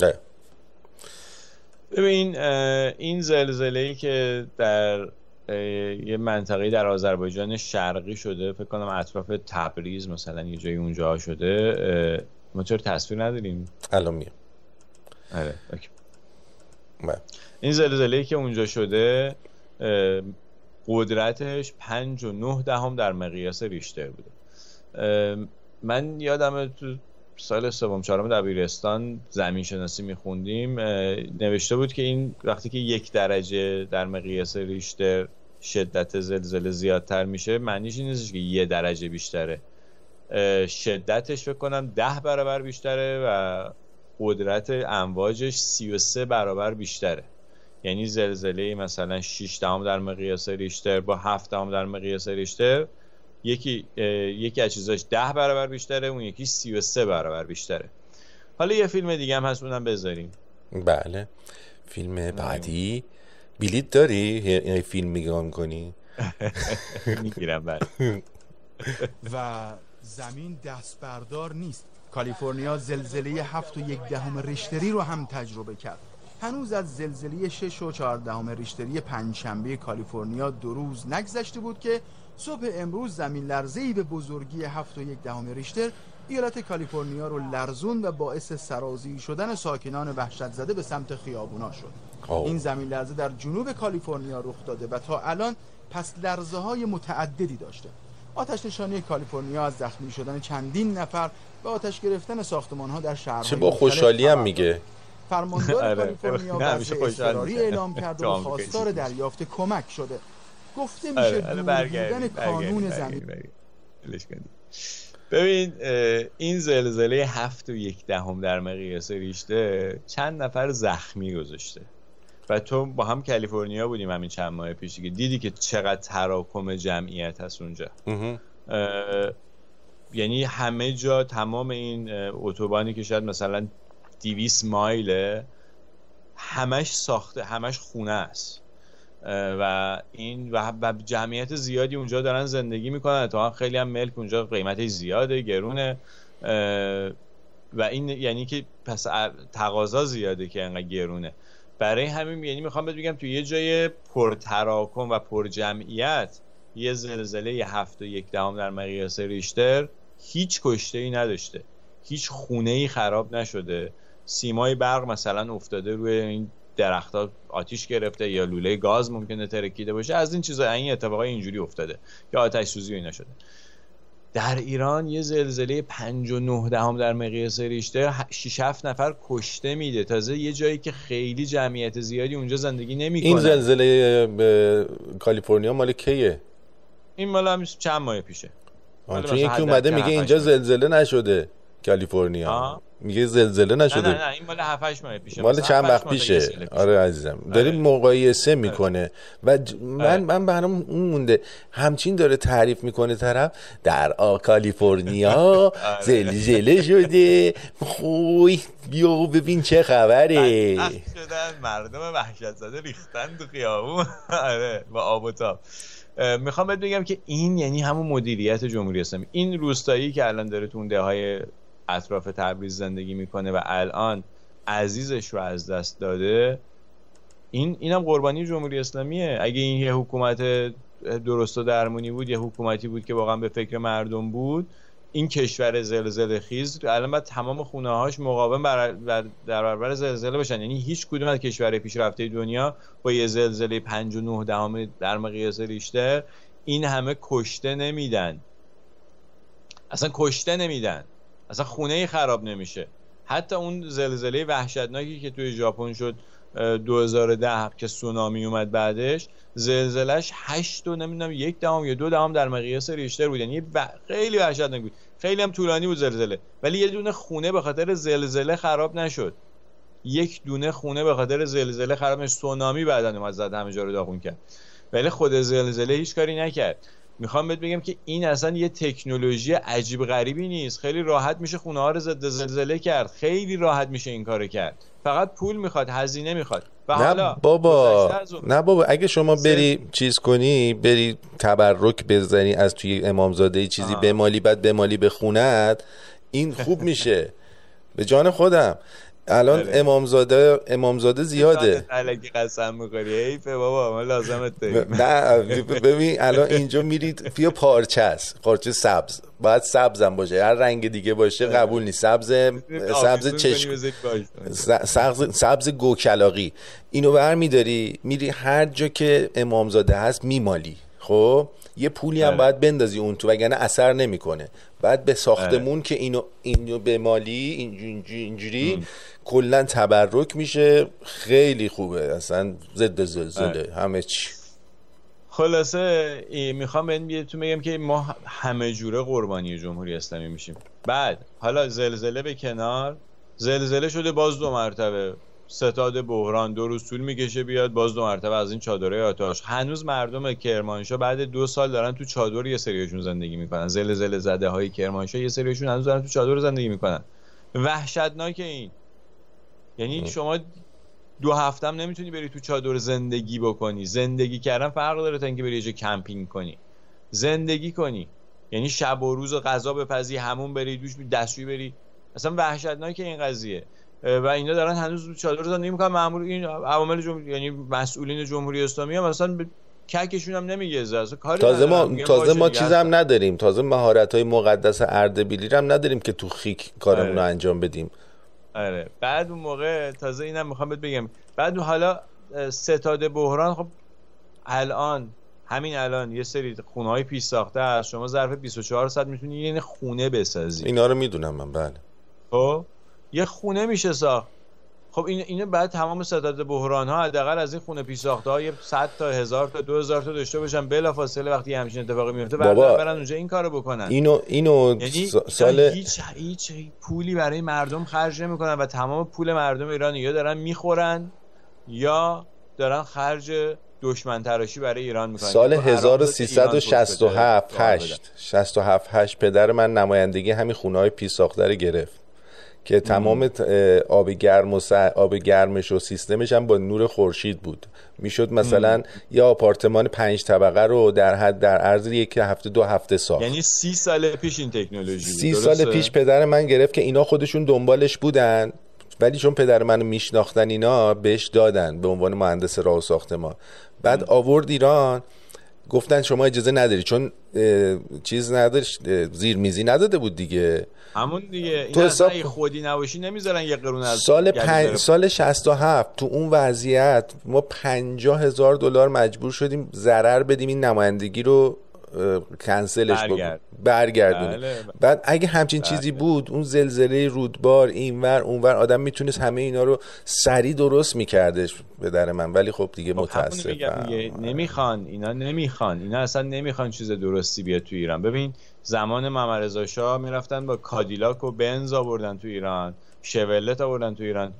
بله ببین این زلزله ای که در یه منطقه در آذربایجان شرقی شده فکر کنم اطراف تبریز مثلا یه جایی اونجا شده ما چرا تصویر نداریم؟ الان میام آره بله. این زلزله که اونجا شده قدرتش پنج و نه دهم در مقیاس ریشتر بوده. من یادم تو سال سوم چهارم دبیرستان زمین شناسی میخوندیم نوشته بود که این وقتی که یک درجه در مقیاس ریشتر شدت زلزله زیادتر میشه معنیش این نیستش که یه درجه بیشتره. شدتش فکر کنم ده برابر بیشتره و قدرت امواجش 33 برابر بیشتره. یعنی زلزله مثلا 6 دهم در مقیاس ریشتر با 7 دهم در مقیاس ریشتر یکی یکی از چیزاش ده برابر بیشتره اون یکی سی و سه برابر بیشتره. حالا یه فیلم دیگه هم هست اونم بذاریم. بله. فیلم بعدی. بلیت داری؟ یه فیلم میگم کنی *laughs* می‌گیرم بله. *laughs* و زمین دست بردار نیست. کالیفرنیا زلزله هفت و یک دهم ریشتری رو هم تجربه کرد. هنوز از زلزله 6 و 14 ریشتری پنجشنبه کالیفرنیا دو روز نگذشته بود که صبح امروز زمین ای به بزرگی 7 و یک دهم ریشتر ایالت کالیفرنیا رو لرزون و باعث سرازی شدن ساکنان وحشت زده به سمت خیابونا شد. خب. این زمین لرزه در جنوب کالیفرنیا رخ داده و تا الان پس لرزه های متعددی داشته. آتش نشانی کالیفرنیا از زخمی شدن چندین نفر و آتش گرفتن ساختمان ها در شهرهای چه با خوشحالی هم میگه. فرماندار. *laughs* کالیفرنیا وضع اعلام کرده و خواستار دریافت کمک شده. گفته میشه بودن کانون زمین. ببین این زلزله هفت و یک دهم در مقیاس ریشته چند نفر زخمی گذاشته. و تو با هم کالیفرنیا بودیم همین چند ماه پیش دیگه. دیدی که چقدر تراکم جمعیت هست اونجا. یعنی همه جا تمام این اتوبانی که شاید مثلا 200 مایله همش ساخته همش خونه است. و این و جمعیت زیادی اونجا دارن زندگی می‌کنن. تا خیلی هم ملک اونجا قیمتش زیاده گرونه. و این یعنی که پس تقاضا زیاده که انقدر گرونه. برای همین یعنی می‌خوام بهت بگم تو یه جای پر تراکم و پر جمعیت یه زلزله یه هفت و یک دهم در مقیاس ریشتر هیچ کشته ای نداشته. هیچ خونه ای خراب نشده. سیمای برق مثلا افتاده روی این درختها آتیش گرفته یا لوله گاز ممکنه ترکیده باشه از این چیزا این اتفاقای اینجوری افتاده که آتش سوزی اینا شده. در ایران یه زلزله 5 و 9 دهم در مقیاس ریشتر 6 7 نفر کشته میده. تازه یه جایی که خیلی جمعیت زیادی اونجا زندگی نمی‌کنه این زلزله به کالیفرنیا مال کیه؟ این مال هم چند ماه پیشه. چون یکی اومده میگه اینجا زلزله نشده. کالیفرنیا. میگه زلزله نشده. نه نه, این مال 7 8 ماه پیشه مال چند وقت پیشه. آره عزیزم. داره آره. مقایسه آره. می‌کنه. و. من آره. من برام اون مونده. همچین داره تعریف می‌کنه طرف. در آ کالیفرنیا *laughs* زلزله شده. خوی بیا ببین چه خبره. شدن. مردم وحشت زده ریختن تو خیابون. *laughs* آره. با آب و تاب. می‌خوام بهت بگم که این یعنی همون مدیریت جمهوری اسلامی. این روستایی که الان داره تو اون های اطراف تبریز زندگی می‌کنه و الان عزیزش رو از دست داده. این اینم قربانی جمهوری اسلامیه. اگه این یه حکومت درست و درمونی بود یه حکومتی بود که واقعا به فکر مردم بود این کشور زلزله خیز الان باید تمام خونه هاش مقاوم بر در برابر زلزله بشن. یعنی هیچ کدوم از کشورهای پیشرفته دنیا با یه زلزله 5 و 9 دهم در مقیاس ریشتر این همه کشته نمیدن. اصلا کشته نمیدن. اصلا خونه خراب نمیشه. حتی اون زلزله وحشتناکی که توی ژاپن شد 2010 که سونامی اومد بعدش زلزلهش 8 و نمی‌دونم یک دهم یا دو دهم در مقیاس ریشتر بود. یعنی خیلی وحشتناک بود. خیلی هم طولانی بود زلزله. ولی یه دونه خونه به خاطر زلزله خراب نشد. یک دونه خونه به خاطر زلزله خراب نشد. سونامی بعدا اومد زد همه جا رو داغون کرد. ولی خود زلزله هیچ کاری نکرد. می‌خوام بهت بگم که این اصلا یه تکنولوژی عجیب غریبی نیست. خیلی راحت میشه خونه ها رو ضد زلزله کرد. خیلی راحت میشه این کارو کرد. فقط پول می‌خواد هزینه می‌خواد. و نه حالا بابا نه بابا اگه شما بری چیز کنی بری تبرک بزنی از توی امامزاده چیزی بمالی بعد بمالی به خونت این خوب میشه. *laughs* به جان خودم. الان بله. امامزاده امامزاده زیاده. الکی قسم می‌خوری. حیفه بابا ما لازمت نه ببین الان اینجا میرید فیا پارچه است. پارچه سبز. باید سبزم باشه. هر رنگ دیگه باشه بله. قبول نیست. سبز سبز چشم. سبز سبز گوکلاقی. اینو برمیداری میری هر جا که امامزاده هست میمالی. خب یه پولی هم بله. باید بندازی اون تو وگرنه اثر نمی‌کنه. بعد به ساختمون که اینو اینو به مالی اینجوری کلا تبرک میشه خیلی خوبه. اصلا ضد زلزله همه چی. خلاصه می‌خوام بهتون بگم که ما همه جوره قربانی جمهوری اسلامی میشیم. بعد حالا زلزله به کنار زلزله شده باز دو مرتبه. ستاد بحران دو روز طول می‌کشه بیاد باز دو مرتبه از این چادره آتاش هنوز مردم کرمانشاه بعد دو سال دارن تو چادر یه سریشون زندگی می‌کنن. زلزله زده های کرمانشاه یه سریشون هنوز دارن تو چادر زندگی می‌کنن. وحشتناک این. یعنی شما دو هفتم نمی‌تونی بری تو چادر زندگی بکنی. زندگی کردن فرق داره تا اینکه بری یه کمپینگ کنی. زندگی کنی. یعنی شب و روز و غذا بپزی همون بری دوش دستشویی بری. اصلا وحشتناک این قضیه. و اینا دارن هنوز چادر زندگی می‌کنن معمول این عوامل جمهوری یعنی مسئولین جمهوری اسلامی هم مثلا به ککشون هم نمیگه تازه ما تازه ما چیزم نداریم. تازه مهارت های مقدس اردبیلی هم نداریم که تو خیک کارمون رو آره. انجام بدیم. آره. بعد اون موقع تازه اینم می‌خوام بهت بگم. بعد حالا ستاد بحران خب الان همین الان یه سری خونه های پیش ساخته هست. شما ظرف 24 ساعت می‌تونی یه خونه بسازی. اینا رو می‌دونم من بله. خب؟ یه خونه میشه ساخت خب این اینه بعد تمام ستاد بحران ها حداقل از این خونه پیش ساخته ها یه 100 تا 1000 تا 2000 تا داشته باشن. بلا فاصله وقتی همچین اتفاقی میفته بابا. برن اونجا این کارو بکنن. اینو اینو یعنی سال هیچ هیچ پولی برای مردم خرج نمی‌کنن و تمام پول مردم ایران یا دارن می‌خورن یا دارن خرج دشمن تراشی برای ایران می‌کنن. سال 1367 8 67 8 پدر من نمایندگی همین خونه های پی ساخته گرفت. که تمام آب گرم و آب گرمش و سیستمش هم با نور خورشید بود. می‌شد مثلا یه آپارتمان پنج طبقه رو در حد در عرض یک هفته دو هفته ساخت. یعنی سی سال پیش این تکنولوژی سی سال پیش پدر من گرفت که اینا خودشون دنبالش بودن ولی چون پدر منو میشناختن اینا بهش دادن به عنوان مهندس راه و ساختمان. بعد آورد ایران. گفتن شما اجازه نداری چون چیز نداری زیرمیزی نداده بود دیگه. همون دیگه تو حساب خودی نباشی نمی‌ذارن یه قرون از سال پن... سال 67 تو اون وضعیت ما 50 هزار دلار مجبور شدیم ضرر بدیم این نمایندگی رو کنسلش برگرد. برگردونیم بله. بعد اگه همچین بله. چیزی بود اون زلزله رودبار اینور اونور آدم می‌تونست همه اینا رو سریع درست میکردش به در من. ولی خب دیگه خب متاسفم. نمی‌خوان. اینا نمی‌خوان. اینا اصلا نمی‌خوان چیز درستی بیاد تو ایران. ببین زمان محمد شاه می‌رفتن با کادیلاک و بنز آوردن تو ایران. شولت آوردن تو ایران.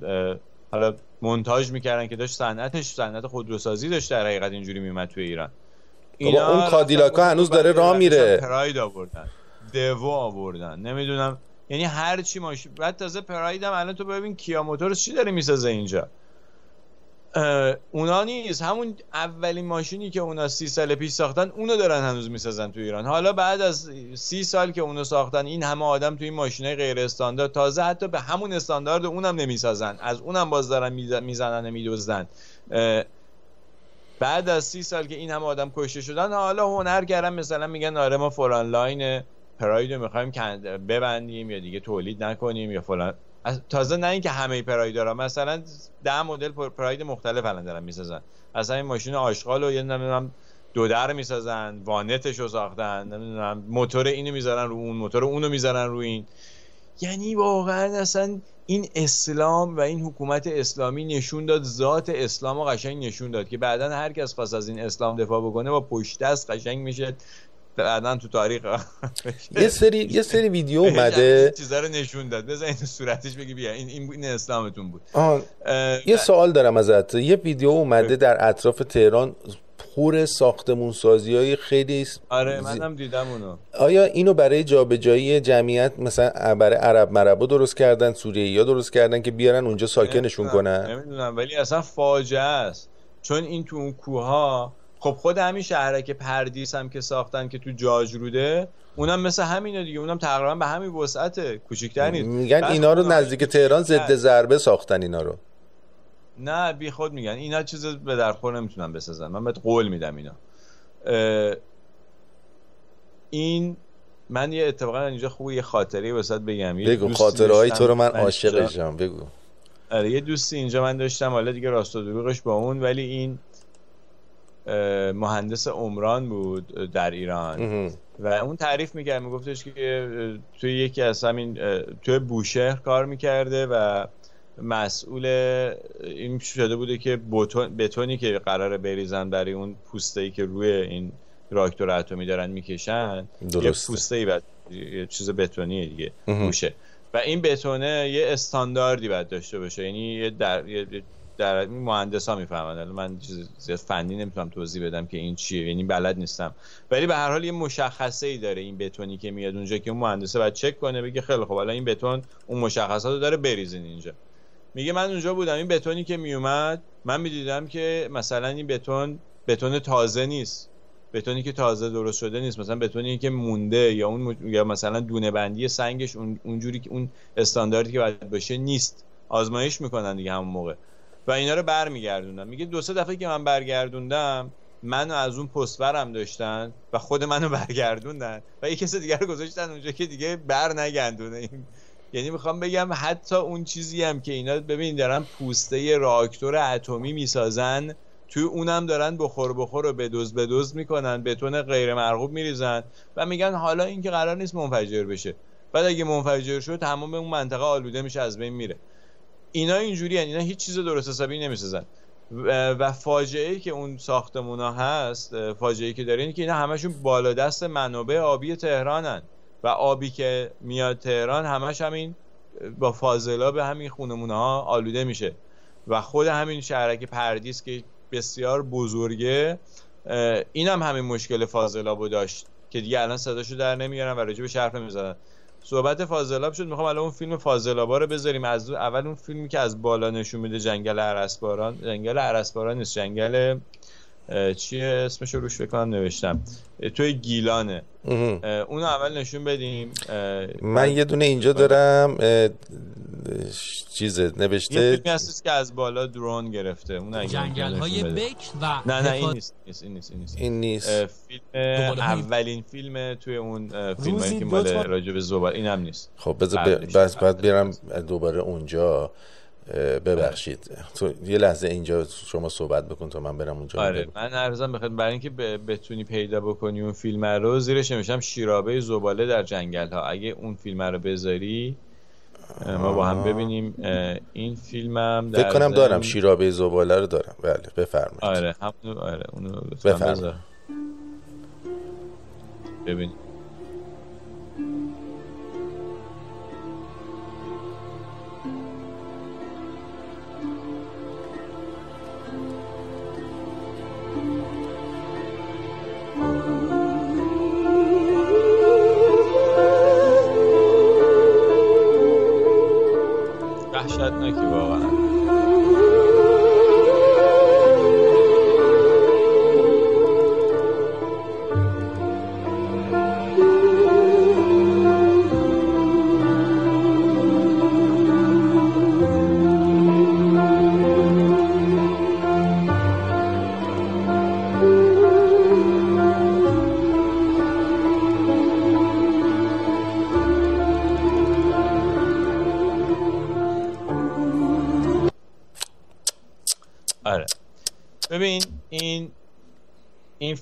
حالا مونتاژ می‌کردن که داشت صنعتش صنعت خودروسازی داشت در حقیقت اینجوری میومد تو ایران. اینا اون کادیلاکا هنوز داره راه میره. پراید آوردن. دوو آوردن. نمی‌دونم یعنی هر چی ماشین بعد تازه پراید هم الان تو ببین کیا موتورز چی داره می‌سازه اینجا. اونا نیست. همون اولین ماشینی که اونا سی سال پیش ساختن اونو دارن هنوز می‌سازن تو ایران. حالا بعد از سی سال که اونو ساختن این همه آدم تو این ماشینای غیر استاندارد تازه حتی به همون استاندارد اونم نمی‌سازن. از اونم باز دارن می‌زنن می‌دزدن بعد از سی سال که این همه آدم کشته شدن حالا هنر کردن مثلا میگن آره ما فلان line پراید رو می‌خوایم ببندیم یا دیگه تولید نکنیم یا فلان. تازه نه اینکه همه پراید دارن مثلا ده مدل پراید مختلف الان دارن می‌سازن. اصلا این ماشین آشغال رو یه نمی‌دونم دو در می‌سازن وانتش رو ساختن نمی‌دونم موتور اینو می‌ذارن رو اون موتور اونو می‌ذارن رو این. یعنی واقعا اصلا این اسلام و این حکومت اسلامی نشون داد ذات اسلام و قشنگ نشون داد که بعدا هر کس خواست از این اسلام دفاع بکنه با پشت دست قشنگ میشه. بعدا تو تاریخ *laughs* یه سری یه سری ویدیو *laughs* اومده. چیزا رو نشون داد. بزن صورتش بگی بیا. این این, اسلامتون بود. یه سوال دارم ازت. یه ویدیو اومده در اطراف تهران. خور ساختمون سازی های خیلی آره منم دیدم اونو. آیا اینو برای جابجایی جمعیت مثلا برای عرب مربا درست کردن سوریه یا درست کردن که بیارن اونجا ساکنشون کنن؟ نمی‌دونم ولی اصلا فاجعه است. چون این تو اون کوها خب خود همین شهرک پردیس هم که ساختن که تو جاجروده اونم مثل همینه دیگه اونم تقریبا به همین وسعته. کوچیک‌تر نیست. میگن اینا رو نزدیک تهران ضد ضربه ساختن اینا رو. نه بی خود میگن. اینا چیز به درخور نمی‌تونن بسازن. من بهت قول میدم اینا. این من یه اتفاقا اینجا خوب یه خاطری واسط بگم. بگو خاطره های تو رو من عاشقشم بگو. آره یه دوستی اینجا من داشتم. حالا دیگه راست و دروغش با اون ولی این مهندس عمران بود در ایران. و اون تعریف می‌کرد میگفتش که توی یکی از همین توی بوشهر کار می‌کرده و مسئول این شده بوده که بتونی که قرار بریزن برای اون پوسته ای که روی این راکتور اتمی دارن می‌کشن یه پوسته ای یه چیز بتونیه دیگه بوشه و این بتونه یه استانداردی باید داشته باشه. یعنی یه در یه در این مهندس ها می‌فهمن من زیاد فنی نمی‌تونم توضیح بدم که این چیه. یعنی بلد نیستم. ولی به هر حال یه مشخصه ای داره این بتونی که میاد اونجا که اون مهندسه باید چک کنه بگه خیلی خب حالا این بتون اون مشخصات رو داره بریزین اینجا. میگه من اونجا بودم این بتونی که میومد من می‌دیدم که مثلا این بتون بتون تازه نیست. بتونی که تازه درست شده نیست. مثلا بتونی که مونده یا اون یا مثلا دونه بندی سنگش اون اونجوری که اون استانداردی که باید باشه نیست. آزمایش می‌کنن دیگه همون موقع. و اینا رو برمیگردوندم. میگه دو سه دفعه که من برگردوندم منو از اون پستورم داشتن و خود منو *laughs* برگردوندن و یه کس دیگر رو گذاشتن اونجا که دیگه بر نگردونه یعنی می‌خوام بگم حتی اون چیزی هم که اینا ببین دارن پوسته راکتور اتمی می‌سازن توی اونم دارن بخور بخور و بدوز بدوز می‌کنن بتون غیر مرغوب میریزن و میگن حالا این که قرار نیست منفجر بشه. بعد اگه منفجر شد تمام اون منطقه آلوده میشه از بین میره. اینا اینجوری اینا هیچ چیز درست حسابی نمی‌سازن. و فاجعه ای که اون ساختمونا هست فاجعه ای که داره اینه که اینا همشون بالا دست منابع آبی تهرانن. و آبی که میاد تهران همش همین با به همین خونمونه ها آلوده میشه. و خود همین شهرک پردیس که بسیار بزرگه این هم همین مشکل فاضلابو داشت که دیگه الان صداشو در نمیارن و راجع به حرف نمی‌زنن صحبت فاضلاب شد می‌خوام الان اون فیلم فاضلابا رو بذاریم. از اول اون فیلمی که از بالا نشون میده جنگل عرسباران جنگل عرسباران نیست جنگل چیه اسمش رو روش بکنم نوشتم. توی گیلانه. اونو اول نشون بدیم. من یه دونه اینجا دارم. چیزه نوشته یه فیلمی هستش که از بالا درون گرفته. اون جنگل های بک و نه نه این نیست این نیست این نیست, این نیست. فیلم اولین فیلم توی اون فیلم که مال راجع به زبال این هم نیست. خب بذار بس بعد برم دوباره اونجا. ببخشید. تو یه لحظه اینجا شما صحبت بکن تا من برم اونجا. آره من عرضم بخواد برای اینکه بتونی پیدا بکنی اون فیلم رو زیرش نمیشم شیرابه زباله در جنگل ها اگه اون فیلم رو بذاری ما با هم ببینیم این فیلم هم فکر کنم دارم شیرابه زباله رو دارم. بله بفرمایید. آره همونو آره اونو بفرمایید. ببینیم. وحشتناکی واقعا.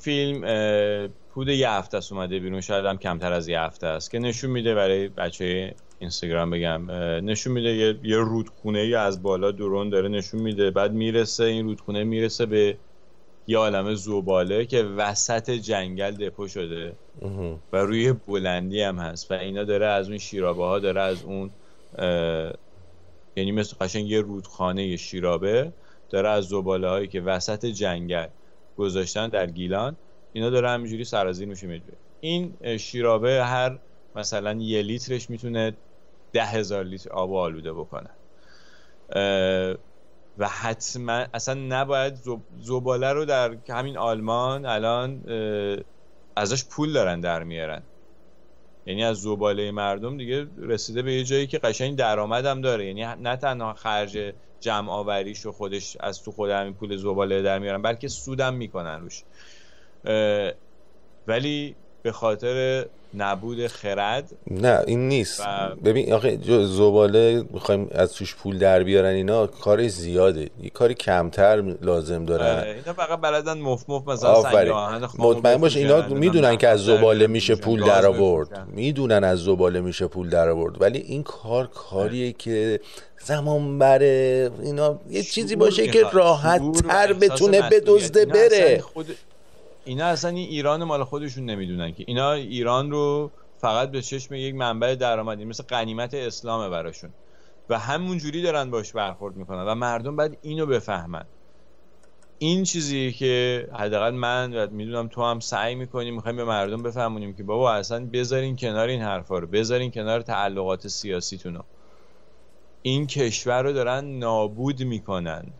فیلم پود یه هفته است اومده بیرون شاید هم کمتر از یه هفته است که نشون میده برای بچه اینستاگرام بگم. نشون میده یه, یه رودخونه ای از بالا درون داره نشون میده. بعد می‌رسه این رودخونه می‌رسه به یه عالم زوباله که وسط جنگل دپو شده و روی بلندی هم هست و اینا داره از اون شیرابه ها داره از اون یعنی مثل قشنگ یه رودخانه یه شیرابه داره از زباله هایی که وسط جنگل گذاشتن در گیلان اینا داره همینجوری سرازیر میشه میدوه این شیرابه هر مثلا یه لیترش می‌تونه ده هزار لیتر آب آلوده بکنه. و حتما اصلا نباید زباله رو در همین آلمان الان ازش پول دارن در میارن. یعنی از زباله مردم دیگه رسیده به یه جایی که قشنگ درآمد هم داره. یعنی نه تنها خرج جمع آوریش و خودش از تو خود همین پول زباله در میارن بلکه سودم می‌کنن روش. ولی به خاطر نبود خرد؟ نه این نیست. و... ببین آخه زباله می‌خوایم از توش پول در بیارن اینا کار زیاده. یه کاری کمتر لازم دارن. اینا فقط بلدن مف مف مثلا مطمئن باش اینا می‌دونن که از زباله میشه پول در آورد. می‌دونن از زباله میشه پول در آورد. ولی این کار کاریه که زمان بره. اینا یه چیزی باشه که راحت تر بتونه بدزده بره. خود اینا اصلا این ایران مال خودشون نمی‌دونن که. اینا ایران رو فقط به چشم یک منبع درآمدی مثل قنیمت اسلامه براشون. و همون جوری دارن باش برخورد می‌کنن و مردم باید اینو بفهمن. این چیزی که حداقل من و می‌دونم تو هم سعی می‌کنیم می‌خوایم به مردم بفهمونیم که بابا اصلا بذارین کنار این حرفا رو بذارین کنار تعلقات سیاسیتون این کشور رو دارن نابود می‌کنن.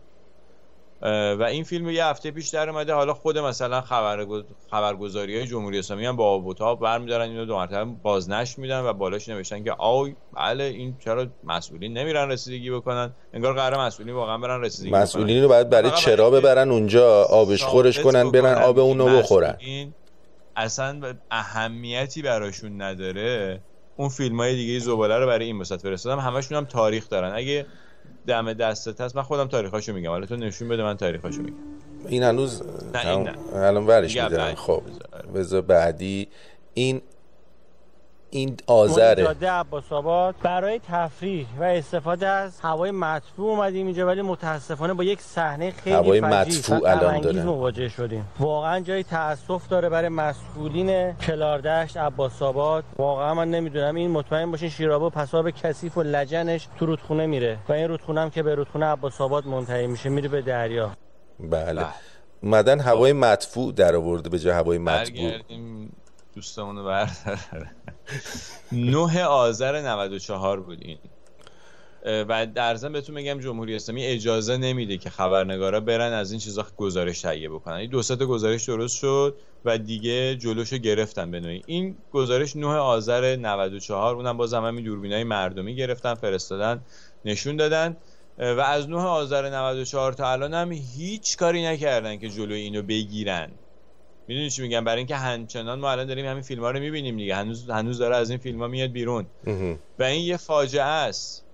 و این فیلم یه هفته پیش در اومده. حالا خود مثلا خبر خبرگزاری های جمهوری اسلامی هم با آب و تاب برمیدارن. اینو دو مرتبه بازنشر میدن و بالاش نوشتن که آی بله این چرا مسئولین نمیرن رسیدگی بکنن؟ انگار قرار مسئولین واقعا برن رسیدگی مسئولین رو باید برای چرا ببرن اونجا آبش خورش کنن برن آب اونو بخورن. اصلا اهمیتی براشون نداره. اون فیلم های دیگه زباله رو برای این وسط فرستادم. همشون هم تاریخ دارن. اگه دم دستت هست. من خودم تاریخاشو میگم. حالا تو نشون بده من تاریخاشو میگم. این هنوز نه این نه. الان ورش میدارم. خب بذار بعدی. این این آذره. جاده عباس آباد برای تفریح و استفاده از هوای مدفوع اومدیم اینجا ولی متاسفانه با یک صحنه خیلی هوای مدفوع الان داره. مواجه شدیم. واقعا جای تاسف داره برای مسئولین کلاردشت عباس آباد. واقعا من نمی‌دونم. این مطمئن باشین شیرابو پساب کثیف و لجنش تو رودخونه میره و این رودخونه هم که به رودخونه عباس آباد منتهی میشه میره به دریا. بله, بله. اومدن هوای مدفوع در آورده به جای هوای مطبوع دوستمون رو بردار 9 آذر 94 بود این و در ضمن بهتون میگم جمهوری اسلامی اجازه نمیده که خبرنگارا برن از این چیزا گزارش تهیه بکنن. این دو تا گزارش درست شد و دیگه جلوشو گرفتن به نوعی. این گزارش 9 آذر 94 اونم باز همین دوربینای مردمی گرفتن فرستادن نشون دادن. و از 9 آذر 94 تا الان هم هیچ کاری نکردن که جلوی اینو بگیرن. می‌دونی چی میگم؟ برای اینکه همچنان ما الان داریم همین فیلم ها رو می‌بینیم دیگه. هنوز هنوز داره از این فیلم ها میاد بیرون. و این یه فاجعه است.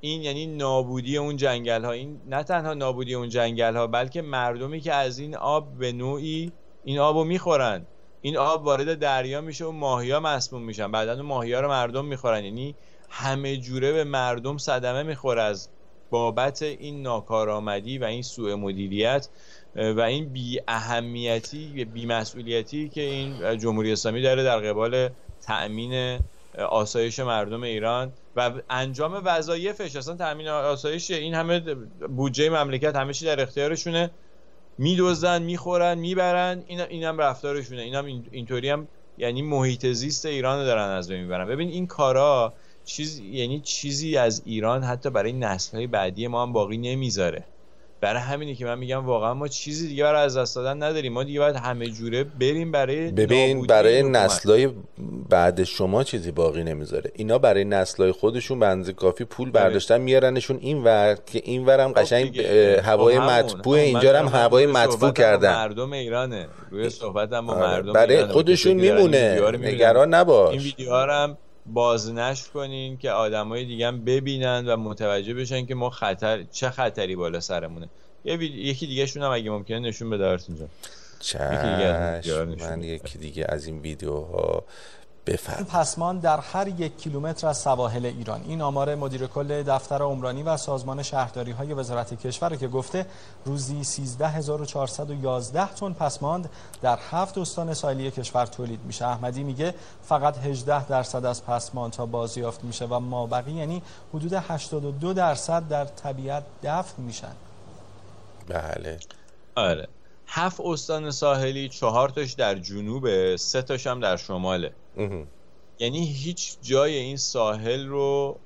این یعنی نابودی اون جنگل ها این نه تنها نابودی اون جنگل ها بلکه مردمی که از این آب به نوعی این آبو می‌خورن. این آب وارد دریا میشه و ماهیا مسموم میشن. بعدا اون ماهیا رو مردم می‌خورن. یعنی همه جوره به مردم صدمه می‌خوره از بابت این ناکارآمدی و این سوء مدیریت. و این بی اهمیتی بی مسئولیتی که این جمهوری اسلامی داره در قبال تأمین آسایش مردم ایران و انجام وظایفش. اصلا تأمین آسایش این همه بودجه مملکت همه چی در اختیارشونه. میدوزن می‌خورن می‌برن این اینم رفتارشونه. اینم اینطوری هم یعنی محیط زیست ایران رو دارن از بین می‌برن. ببین این کارا چیز یعنی چیزی از ایران حتی برای نسل بعدی ما هم باقی نمی‌ذاره. برای همینی که من میگم واقعا ما چیزی دیگه برای از دست دادن نداریم. ما دیگه باید همه جوره بریم برای ببین برای نسلای بعد شما چیزی باقی نمی‌ذاره. اینا برای نسلای خودشون به کافی پول آره. برداشتن میارنشون این ور که این ورم خب قشنگ هوای خب مطبوع اینجا هم هوای مطبوع کردن. مردم ایرانه. روی صحبت هم با مردم برای خودشون میمونه. نگران نباش. این ویدیوها بازنشر کنین که آدمای دیگه هم ببینن و متوجه بشن که ما خطر چه خطری بالا سرمونه. یه یکی دیگه شون هم اگه ممکنه نشون بده اینجا چشم من یکی دیگه از این ویدیوها بفرم پسمان در هر یک کیلومتر از سواحل ایران. این آمار مدیر کل دفتر عمرانی و سازمان شهرداری های وزارت کشور که گفته روزی 13411 تن پسماند در هفت استان ساحلی کشور تولید میشه. احمدی میگه فقط 18 درصد از پسماند تا بازیافت میشه و مابقی یعنی حدود 82 درصد در طبیعت دفن میشن. بله. آره. هفت استان ساحلی چهار تاش در جنوب سه تاش هم در شماله. یعنی هیچ جای این ساحل رو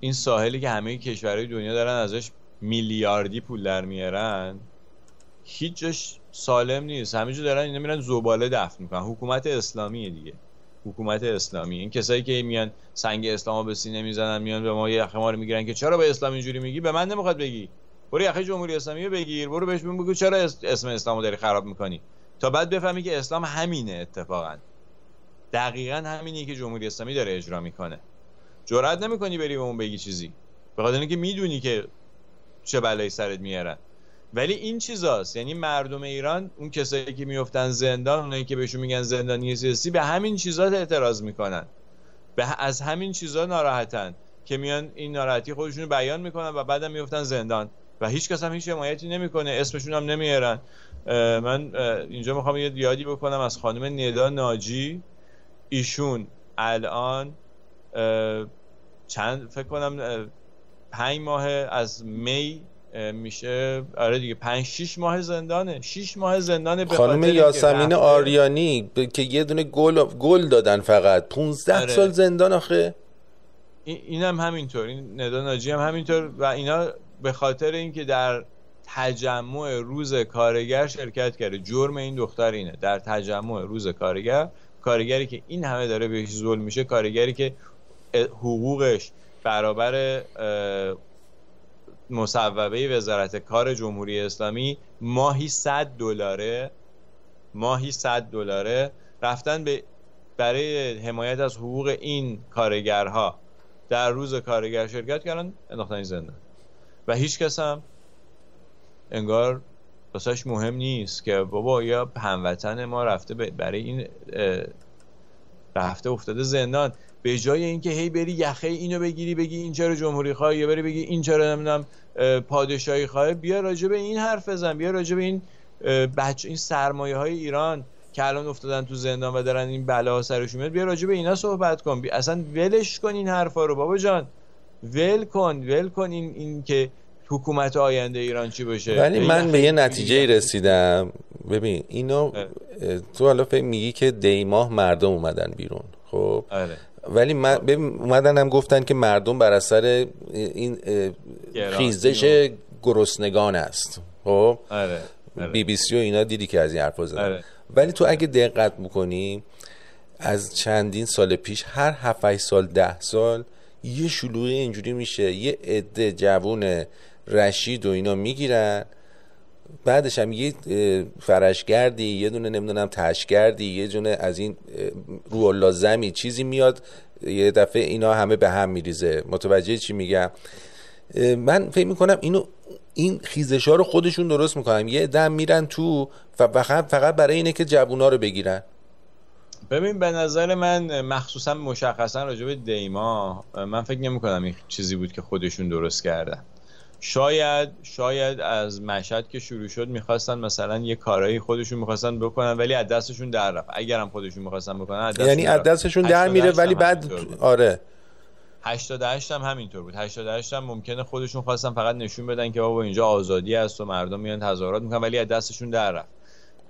این ساحلی که همه کشورهای دنیا دارن ازش میلیاردی پول در میارن هیچ جاش سالم نیست. همه جا دارن اینا میرن زباله دفن می‌کنن. حکومت اسلامیه دیگه. حکومت اسلامی. این کسایی که میان سنگ اسلامو به سینه می‌زنن میان به ما یخ ما رو می‌گیرن که چرا به اسلام اینجوری میگی؟ به من نمی‌خواد بگی. برو یخه جمهوری اسلامی رو بگیر برو بهش بگو چرا اسم اسلامو داری خراب می‌کنی؟ تا بعد بفهمی که اسلام همینه اتفاقا. دقیقا همینی که جمهوری اسلامی داره اجرا می‌کنه. جرئت نمی‌کنی بری به اون بگی چیزی. به خاطر اینکه می‌دونی که چه بلایی سرت میارن ولی این چیزاست. یعنی مردم ایران اون کسایی که میفتن زندان اونایی که بهشون میگن زندانی سیاسی به همین چیزا اعتراض می‌کنن. به از همین چیزا ناراحتن که میان این ناراحتی خودشون بیان می‌کنن و بعدم میفتن زندان. و هیچ کس هم هیچ حمایتی نمی‌کنه اسمشون هم نمیارن. من اینجا می‌خوام یه یادی بکنم از خانم ندا ناجی. ایشون الان چند فکر کنم پنج ماه از می میشه آره دیگه پنج شیش ماه زندانه. شیش ماه زندانه خانم یاسمین آریانی که یه دونه گل گل دادن فقط. 15 آره. سال زندان آخه. این هم همینطور. این ندا ناجی هم همینطور و اینا به خاطر اینکه در تجمع روز کارگر شرکت کرده. جرم این دختر اینه. در تجمع روز کارگر کارگری که این همه داره بهش ظلم میشه کارگری که حقوقش برابر مصوبه وزارت کار جمهوری اسلامی ماهی 100 دلاره ماهی 100 دلاره رفتن به برای حمایت از حقوق این کارگرها در روز کارگر شرکت کردن. انداختن زندان. و هیچ کس هم انگار واسهش مهم نیست که بابا یا هموطن ما رفته برای این رفته افتاده زندان. به جای اینکه هی بری یخه اینو بگیری بگی این چرا جمهوری خواهی یا بری بگی این چرا نمی‌دونم پادشاهی خواهی بیا راجع به این حرف بزن بیا راجع به این بچه این سرمایه های ایران که الان افتادن تو زندان و دارن این بلا سرشون میاد بیا راجع به اینا صحبت کن. بیا اصلا ولش کن این حرفا رو بابا جان. ول کن ول کن این, این که حکومت آینده ایران چی باشه ولی من به یه نتیجه رسیدم ببین اینو تو حالا فکر میگی که دی ماه مردم اومدن بیرون خب آره. ولی من اومدن هم گفتن که مردم بر اثر این خیزش گرسنگان است خب آره. آره. بی بی سی و اینا دیدی که از این حرفا زدن آره. ولی تو اگه دقت بکنی از چندین سال پیش هر 7 سال ده سال یه شلوغی اینجوری میشه یه عده جوون رشید و اینا می‌گیرن بعدش هم یه فرشگردی یه دونه نمی‌دونم تشگردی یه دونه از این رو لازمی چیزی میاد یه دفعه اینا همه به هم میریزه. متوجه چی میگم؟ من فکر می‌کنم اینو این خیزش ها رو خودشون درست می‌کنن. یه دم میرن تو فقط فقط برای اینه که جوونا رو بگیرن. ببین به نظر من مخصوصا مشخصا راجع به دیما من فکر نمی کنم این چیزی بود که خودشون درست کردن. شاید شاید از مشهد که شروع شد می‌خواستن مثلا یه کارایی خودشون می‌خواستن بکنن ولی از دستشون در رفت. اگرم خودشون می‌خواستن بکنن از یعنی از دستشون در میره ولی بعد آره. 88 هم همینطور بود. 88 هم ممکنه خودشون خواستن فقط نشون بدن که بابا اینجا آزادی هست و مردم میان تظاهرات می‌کنن ولی از دستشون در رفت.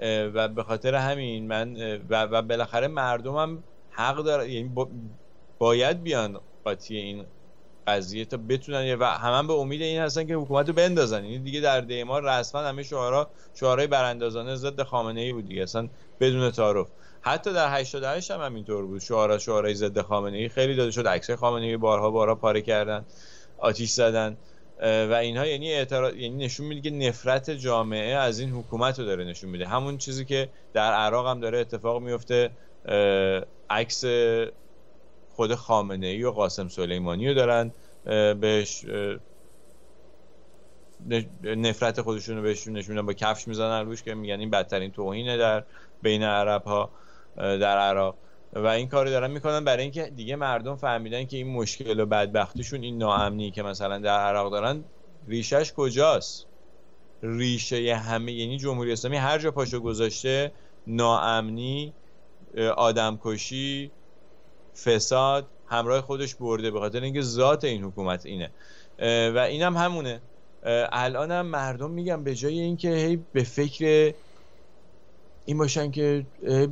و به خاطر همین من و, و بالاخره مردم هم حق داره یعنی باید بیان قاطی این قضیه تا بتونن و هم به امید این هستن که حکومت رو بندازن. یعنی دیگه در دیمار رسما همه شعارا شعارهای براندازانه ضد خامنه ای بود دیگه. اصلا بدون تعارف. حتی در 88 هم همینطور بود. شعارا شعارهای ضد خامنه ای خیلی داده شد. عکسای خامنه ای بارها بارها پاره کردن. آتیش زدن. و اینها یعنی اعتراض یعنی نشون میده که نفرت جامعه از این حکومت رو داره نشون میده. همون چیزی که در عراق هم داره اتفاق میفته عکس خود خامنه ای و قاسم سلیمانی رو دارن بهش نفرت خودشون رو بهشون نشون با کفش می‌زنن روش که میگن این بدترین توهینه در بین عرب ها در عراق. و این کاری دارن می‌کنن برای اینکه دیگه مردم فهمیدن که این مشکل و بدبختیشون این ناامنی که مثلا در عراق دارن ریشش کجاست. ریشه همه یعنی جمهوری اسلامی هر جا پاشو گذاشته ناامنی آدمکشی فساد همراه خودش برده به خاطر اینکه ذات این حکومت اینه. و اینم هم همونه الانم هم مردم میگن به جای اینکه هی به فکر این باشن که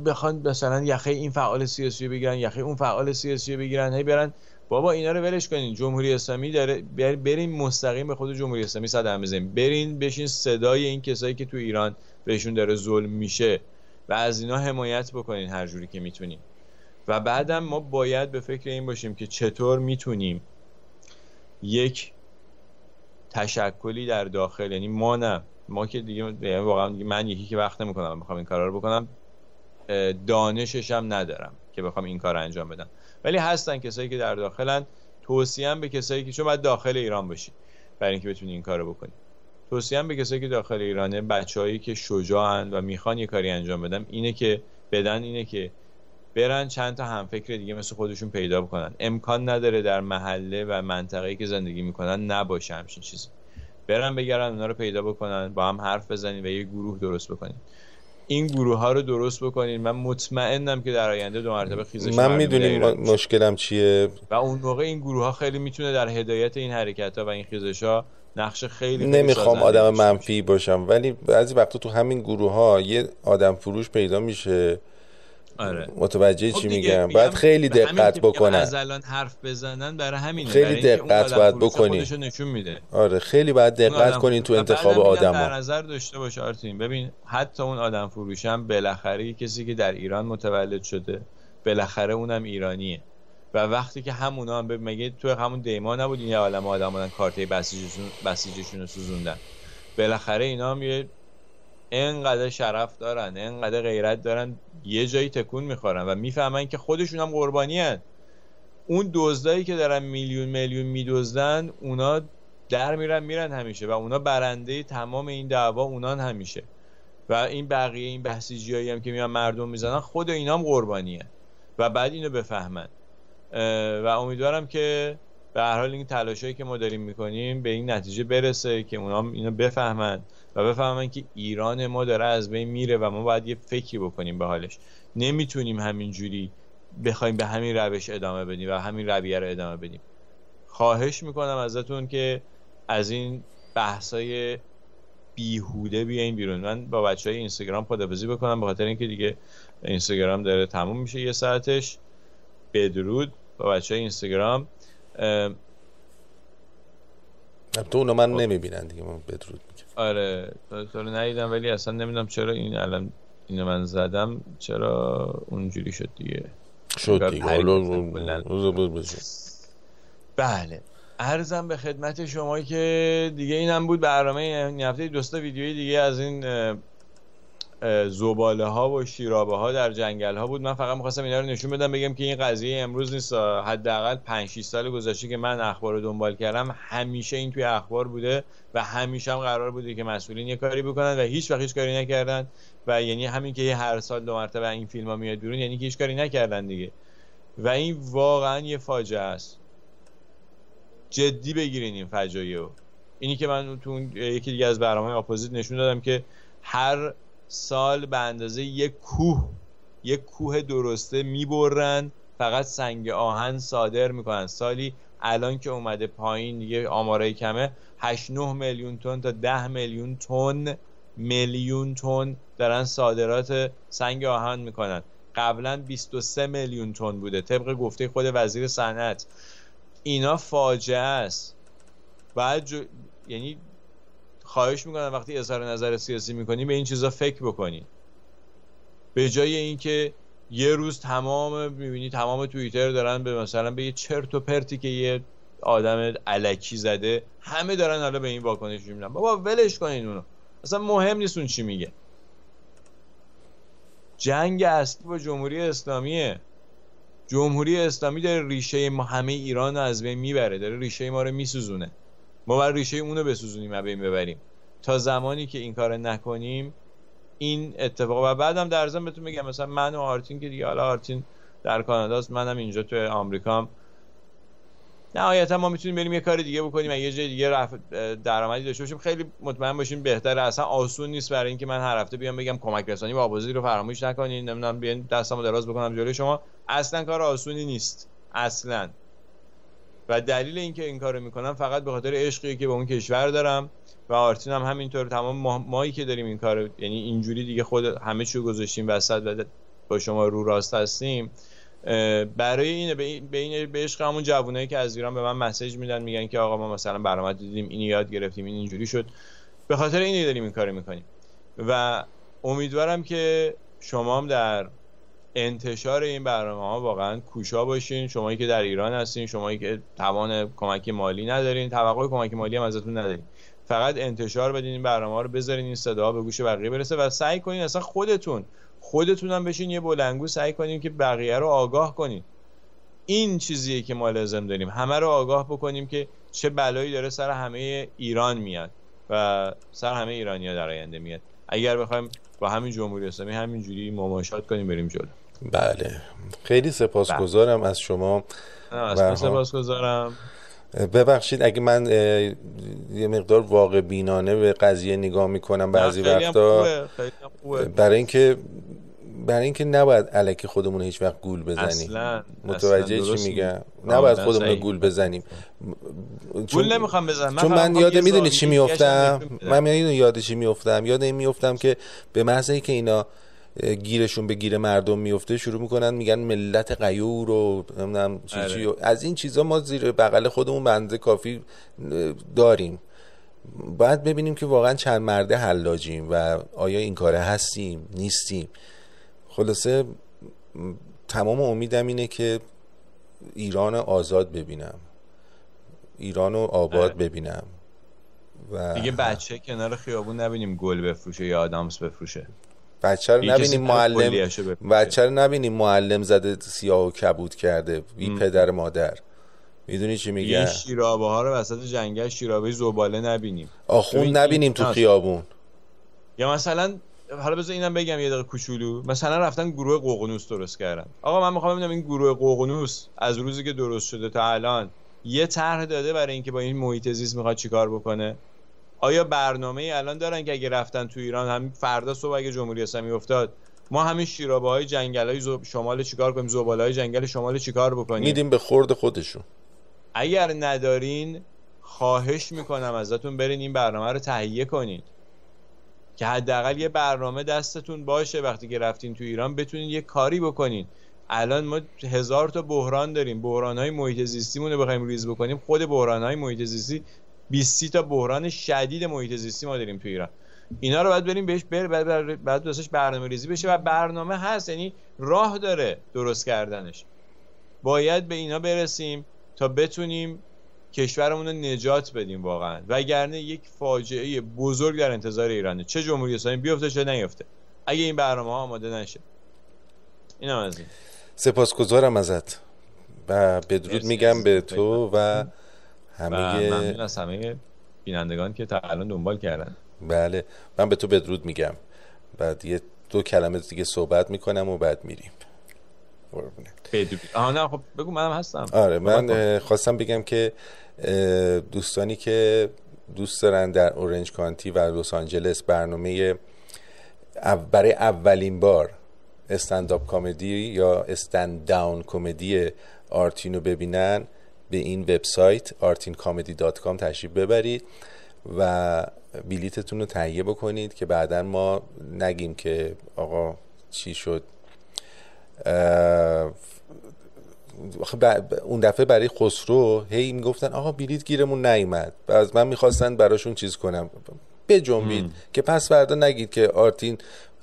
بخوان مثلا یخه این فعال سیاسی بگیرن یخه اون فعال سیاسی بگیرن هی برن بابا اینا رو ولش کنین جمهوری اسلامی داره برین مستقیم به خود جمهوری اسلامی صدم بزنین. برین بشین صدای این کسایی که تو ایران بهشون داره ظلم میشه و از اینا حمایت بکنین هر جوری که می‌تونین. و بعدم ما باید به فکر این باشیم که چطور می‌تونیم یک تشکلی در داخل یعنی ما نه ما که دیگه یعنی واقعا من یکی که وقت نمی‌کنم بخوام این کارا رو بکنم دانشش هم ندارم که بخوام این کار انجام بدم. ولی هستن کسایی که در داخلن توصیه به کسایی که باید داخل ایران باشی برای اینکه بتونی این کارو بکنی. توصیه به کسایی که داخل ایرانه بچههایی که شجاعن و می‌خوان یه کاری انجام بدم اینه که بدن اینه که برن چند تا همفکر دیگه مثل خودشون پیدا بکنن. امکان نداره در محله و منطقه‌ای که زندگی می‌کنن نباشه همچین چیزی. برن بگردن اونا رو پیدا بکنن با هم حرف بزنین و یه گروه درست بکنین این گروه ها رو درست بکنین. من مطمئنم که در آینده دو مرتبه خیزش من می‌دونیم مشکلم چیه. و اون موقع این گروه ها خیلی می‌تونه در هدایت این حرکت ها و این خیزش ها نقش خیلی نمی‌خوام آدم منفی باشم ولی بعضی وقتا تو همین گروه ها یه آدم فروش پیدا میشه. آره. متوجه خب چی میگم؟ باید خیلی دقت بکنن. از الان حرف بزنن برای همین خیلی دقت باید بکنی. نشون میده. آره خیلی باید دقت کنین تو انتخاب آدم در نظر داشته باش آرتین. ببین حتی اون آدم فروشم بالاخره کسی که در ایران متولد شده بالاخره اونم ایرانیه. و وقتی که همونا هم مگه تو همون دیما نبود این عالم آدم کارت بسیجشون بسیجشون رو سوزوندن. بالاخره اینا هم یه انقدر شرف دارن انقدر غیرت دارن یه جایی تکون می‌خورن و می‌فهمن که خودشون هم قربانی هن. اون دزدایی که دارن میلیون میلیون میدزدن اونا در میرن میرن همیشه و اونا برنده تمام این دعوا اونان همیشه. و این بقیه این بحثیجی هم که میان مردم می‌زنن خود اینا هم قربانی و بعد اینو بفهمن. و امیدوارم که به هر حال این تلاشایی که ما داریم می‌کنیم به این نتیجه برسه که اونا اینو بفهمن. و بفهمن که ایران ما داره از بین میره و ما باید یه فکری بکنیم به حالش. نمی‌تونیم همینجوری بخوایم به همین روش ادامه بدیم و همین رویه رو ادامه بدیم. خواهش می‌کنم ازتون که از این بحثای بیهوده بیاین بیرون. من با بچه های اینستاگرام خدافزی بکنم به خاطر اینکه دیگه اینستاگرام داره تموم میشه یه ساعتش. بدرود. با بچه های اینستاگرام تو اونو من خب. نمی‌بینن دیگه من بدرود. آره تو رو ندیدم ولی اصلا نمی‌دونم چرا این الان اینو من زدم چرا اونجوری شد دیگه؟ شد دیگه. بله. ارزم به خدمت شما که دیگه اینم بود برنامه این هفته دوستا ویدیوی دیگه از این زباله ها و شیرابه ها در جنگل ها بود. من فقط می‌خواستم اینا رو نشون بدم بگم که این قضیه امروز نیست. حداقل 5 6 سال گذشته که من اخبار رو دنبال کردم همیشه این توی اخبار بوده و همیشه هم قرار بوده که مسئولین یه کاری بکنن و هیچ وقت هیچ کاری نکردن. و یعنی همین که هر سال دو مرتبه این فیلم ها میاد بیرون یعنی که هیچ کاری نکردن دیگه. و این واقعا یه فاجعه است. جدی بگیرین این فجایع رو اینی که من تو یکی دیگه از برنامه اپوزیت نشون دادم که هر سال به اندازه یک کوه یک کوه درسته می‌برن فقط سنگ آهن صادر می‌کنن. سالی الان که اومده پایین دیگه آماره کمه 8 9 میلیون تن تا 10 میلیون تن میلیون تن دارن صادرات سنگ آهن می‌کنن. قبلا 23 میلیون تن بوده طبق گفته خود وزیر صنعت. اینا فاجعه است. بعد یعنی خواهش می‌کنم وقتی اظهار نظر سیاسی می‌کنی به این چیزا فکر بکنی. به جای اینکه یه روز تمام می‌بینی تمام توییتر دارن به مثلا به یه چرت و پرتی که یه آدم علکی زده همه دارن حالا به این واکنش میدن بابا ولش کنین اونو. اصلا مهم نیست اون چی میگه. جنگ اصلی با جمهوری اسلامیه. جمهوری اسلامی داره ریشه همه ایران رو از بین می‌بره داره ریشه ما رو میسوزونه. ما بر ریشه اونو بسوزونیم و بین ببریم. تا زمانی که این کار نکنیم این اتفاق و بعدم در ضمن بهتون میگم مثلا من و آرتین که دیگه حالا آرتین در کاناداست منم اینجا تو آمریکام. نهایتا ما می‌تونیم بریم یه کار دیگه بکنیم و یه جای دیگه رفت درآمدی داشته باشیم. خیلی مطمئن باشیم بهتره. اصلا آسون نیست برای اینکه من هر هفته بیام بگم کمک رسانی با آبازی رو فراموش نکنین. نمی‌دونم بیان دستمو دراز بکنم جلوی شما. اصلا کار آسونی نیست. اصلا. و دلیل اینکه این کارو می‌کنم فقط به خاطر عشقی که به اون کشور دارم و آرتین هم همینطور تمام مایی که داریم این کار یعنی اینجوری دیگه خود همه چیو گذاشتیم وسط و با شما رو راست هستیم برای اینه به این به عشق همون جوونایی که از ایران به من مسیج میدن میگن که آقا ما مثلا برنامه دیدیم اینو یاد گرفتیم این اینجوری شد. به خاطر اینه داریم این کارو می‌کنیم. و امیدوارم که شما هم در انتشار این برنامه ها واقعا کوشا باشین. شمایی که در ایران هستین شمایی که توان کمک مالی ندارین توقع کمک مالی هم ازتون ندارین. فقط انتشار بدین این برنامه ها رو بذارین این صدا به گوش بقیه برسه و سعی کنین اصلا خودتون خودتون هم بشین یه بلنگو سعی کنین که بقیه رو آگاه کنین. این چیزیه که ما لازم داریم. همه رو آگاه بکنیم که چه بلایی داره سر همه ایران میاد و سر همه ایرانیا در آینده میاد. اگر بخوایم با همین جمهوری اسلامی همینجوری مماشات کنیم بریم جلو. بله. خیلی سپاسگزارم بله. از شما. سپاسگزارم. ببخشید اگه من یه مقدار واقع بینانه به قضیه نگاه می‌کنم بعضی وقتا. برای اینکه برای اینکه نباید علکی خودمون هیچ وقت گول بزنیم. اصلا. متوجه چی میگم؟ نباید خودمون گول بزنیم. گول نمی‌خوام بزنم. چون من یاد می‌دونی چی میفتم من یاد چی میفتم یاد این میفتم که به محض که اینا گیرشون به گیر مردم میفته شروع می‌کنن میگن ملت قیور و نمی‌دونم چی چی آره. از این چیزا ما زیر بغل خودمون بنده کافی داریم. باید ببینیم که واقعا چند مرده حلاجیم و آیا این کاره هستیم نیستیم. خلاصه تمام امیدم اینه که ایران آزاد ببینم. ایران آباد آره. ببینم. و دیگه بچه کنار خیابون نبینیم گل بفروشه یا آدامس بفروشه. بچه رو نبینیم معلم بچه رو نبینیم معلم زده سیاه و کبود کرده بی پدر مادر. می‌دونی چی میگه این شیرابه ها رو وسط جنگل شیرابه زباله نبینیم. آخون نبینیم تو خیابون. یا مثلا حالا بذار اینم بگم یه دقیقه کوچولو. مثلا رفتن گروه قوقنوس درست کردن. آقا من می‌خوام ببینم این گروه قوقنوس از روزی که درست شده تا الان یه طرح داده برای اینکه با این محیط زیست می‌خواد چیکار بکنه؟ آیا برنامه ای الان دارن که اگه رفتن تو ایران هم فردا صبح اگه جمهوری اسلامی افتاد ما همین شیرابه های جنگل های شمال چیکار کنیم؟ زباله های جنگل شمال چیکار بکنیم؟ میدیم به خورد خودشون. اگر ندارین خواهش می‌کنم ازتون برین این برنامه رو تهیه کنید که حداقل یه برنامه دستتون باشه وقتی که رفتین تو ایران بتونین یه کاری بکنین. الان ما هزار تا بحران داریم. بحران های محیط زیستیمون رو بخوایم ریز بکنیم. خود بحران های محیط زیستی 20 تا بحران شدید محیط زیستی ما داریم تو ایران. اینا رو باید بریم بهش بر بعد بعد برنامه ریزی بشه و برنامه هست یعنی راه داره درست کردنش. باید به اینا برسیم تا بتونیم کشورمون رو نجات بدیم واقعا. وگرنه یک فاجعه بزرگ در انتظار ایرانه. چه جمهوری اسلامی بیفته چه نیفته. اگه این برنامه ها آماده نشه. اینم از این. سپاسگزارم ازت. و بدرود میگم به تو و همه و از همه بینندگان که تا الان دنبال کردن. بله. من به تو بدرود میگم. بعد یه دو کلمه دیگه صحبت می‌کنم و بعد میریم. آها نه خب بگو منم هستم. آره من خواستم بگم که دوستانی که دوست دارن در اورنج کانتی و لس آنجلس برنامه برای اولین بار استنداپ کمدی یا استند داون کمدی آرتین رو ببینن به این وبسایت artincomedy.com تشریف ببرید و بلیتتون رو تهیه بکنید که بعدا ما نگیم که آقا چی شد. اون دفعه برای خسرو هی می‌گفتن آقا بلیت گیرمون نیومد. و از من می‌خواستن براشون چیز کنم. بجنبید که پس فردا نگید که آرتین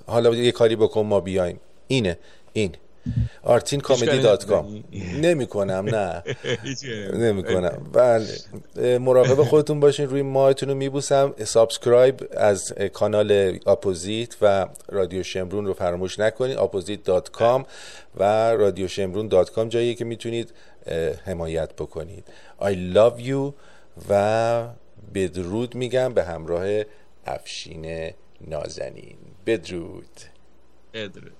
حالا یه کاری بکن ما بیایم. اینه. این. آرتین comedy dot com. نمی کنم نه. *laughs* نمی کنم بله. مراقب خودتون باشین روی ماهتون رو میبوسم. subscribe از کانال Opposite و رادیو شمرون رو فراموش نکنید Opposite dot com و رادیو شمرون دات کام جایی که می‌تونید حمایت بکنید. I love you و بدرود میگم به همراه افشین نازنین. بدرود. بدرود.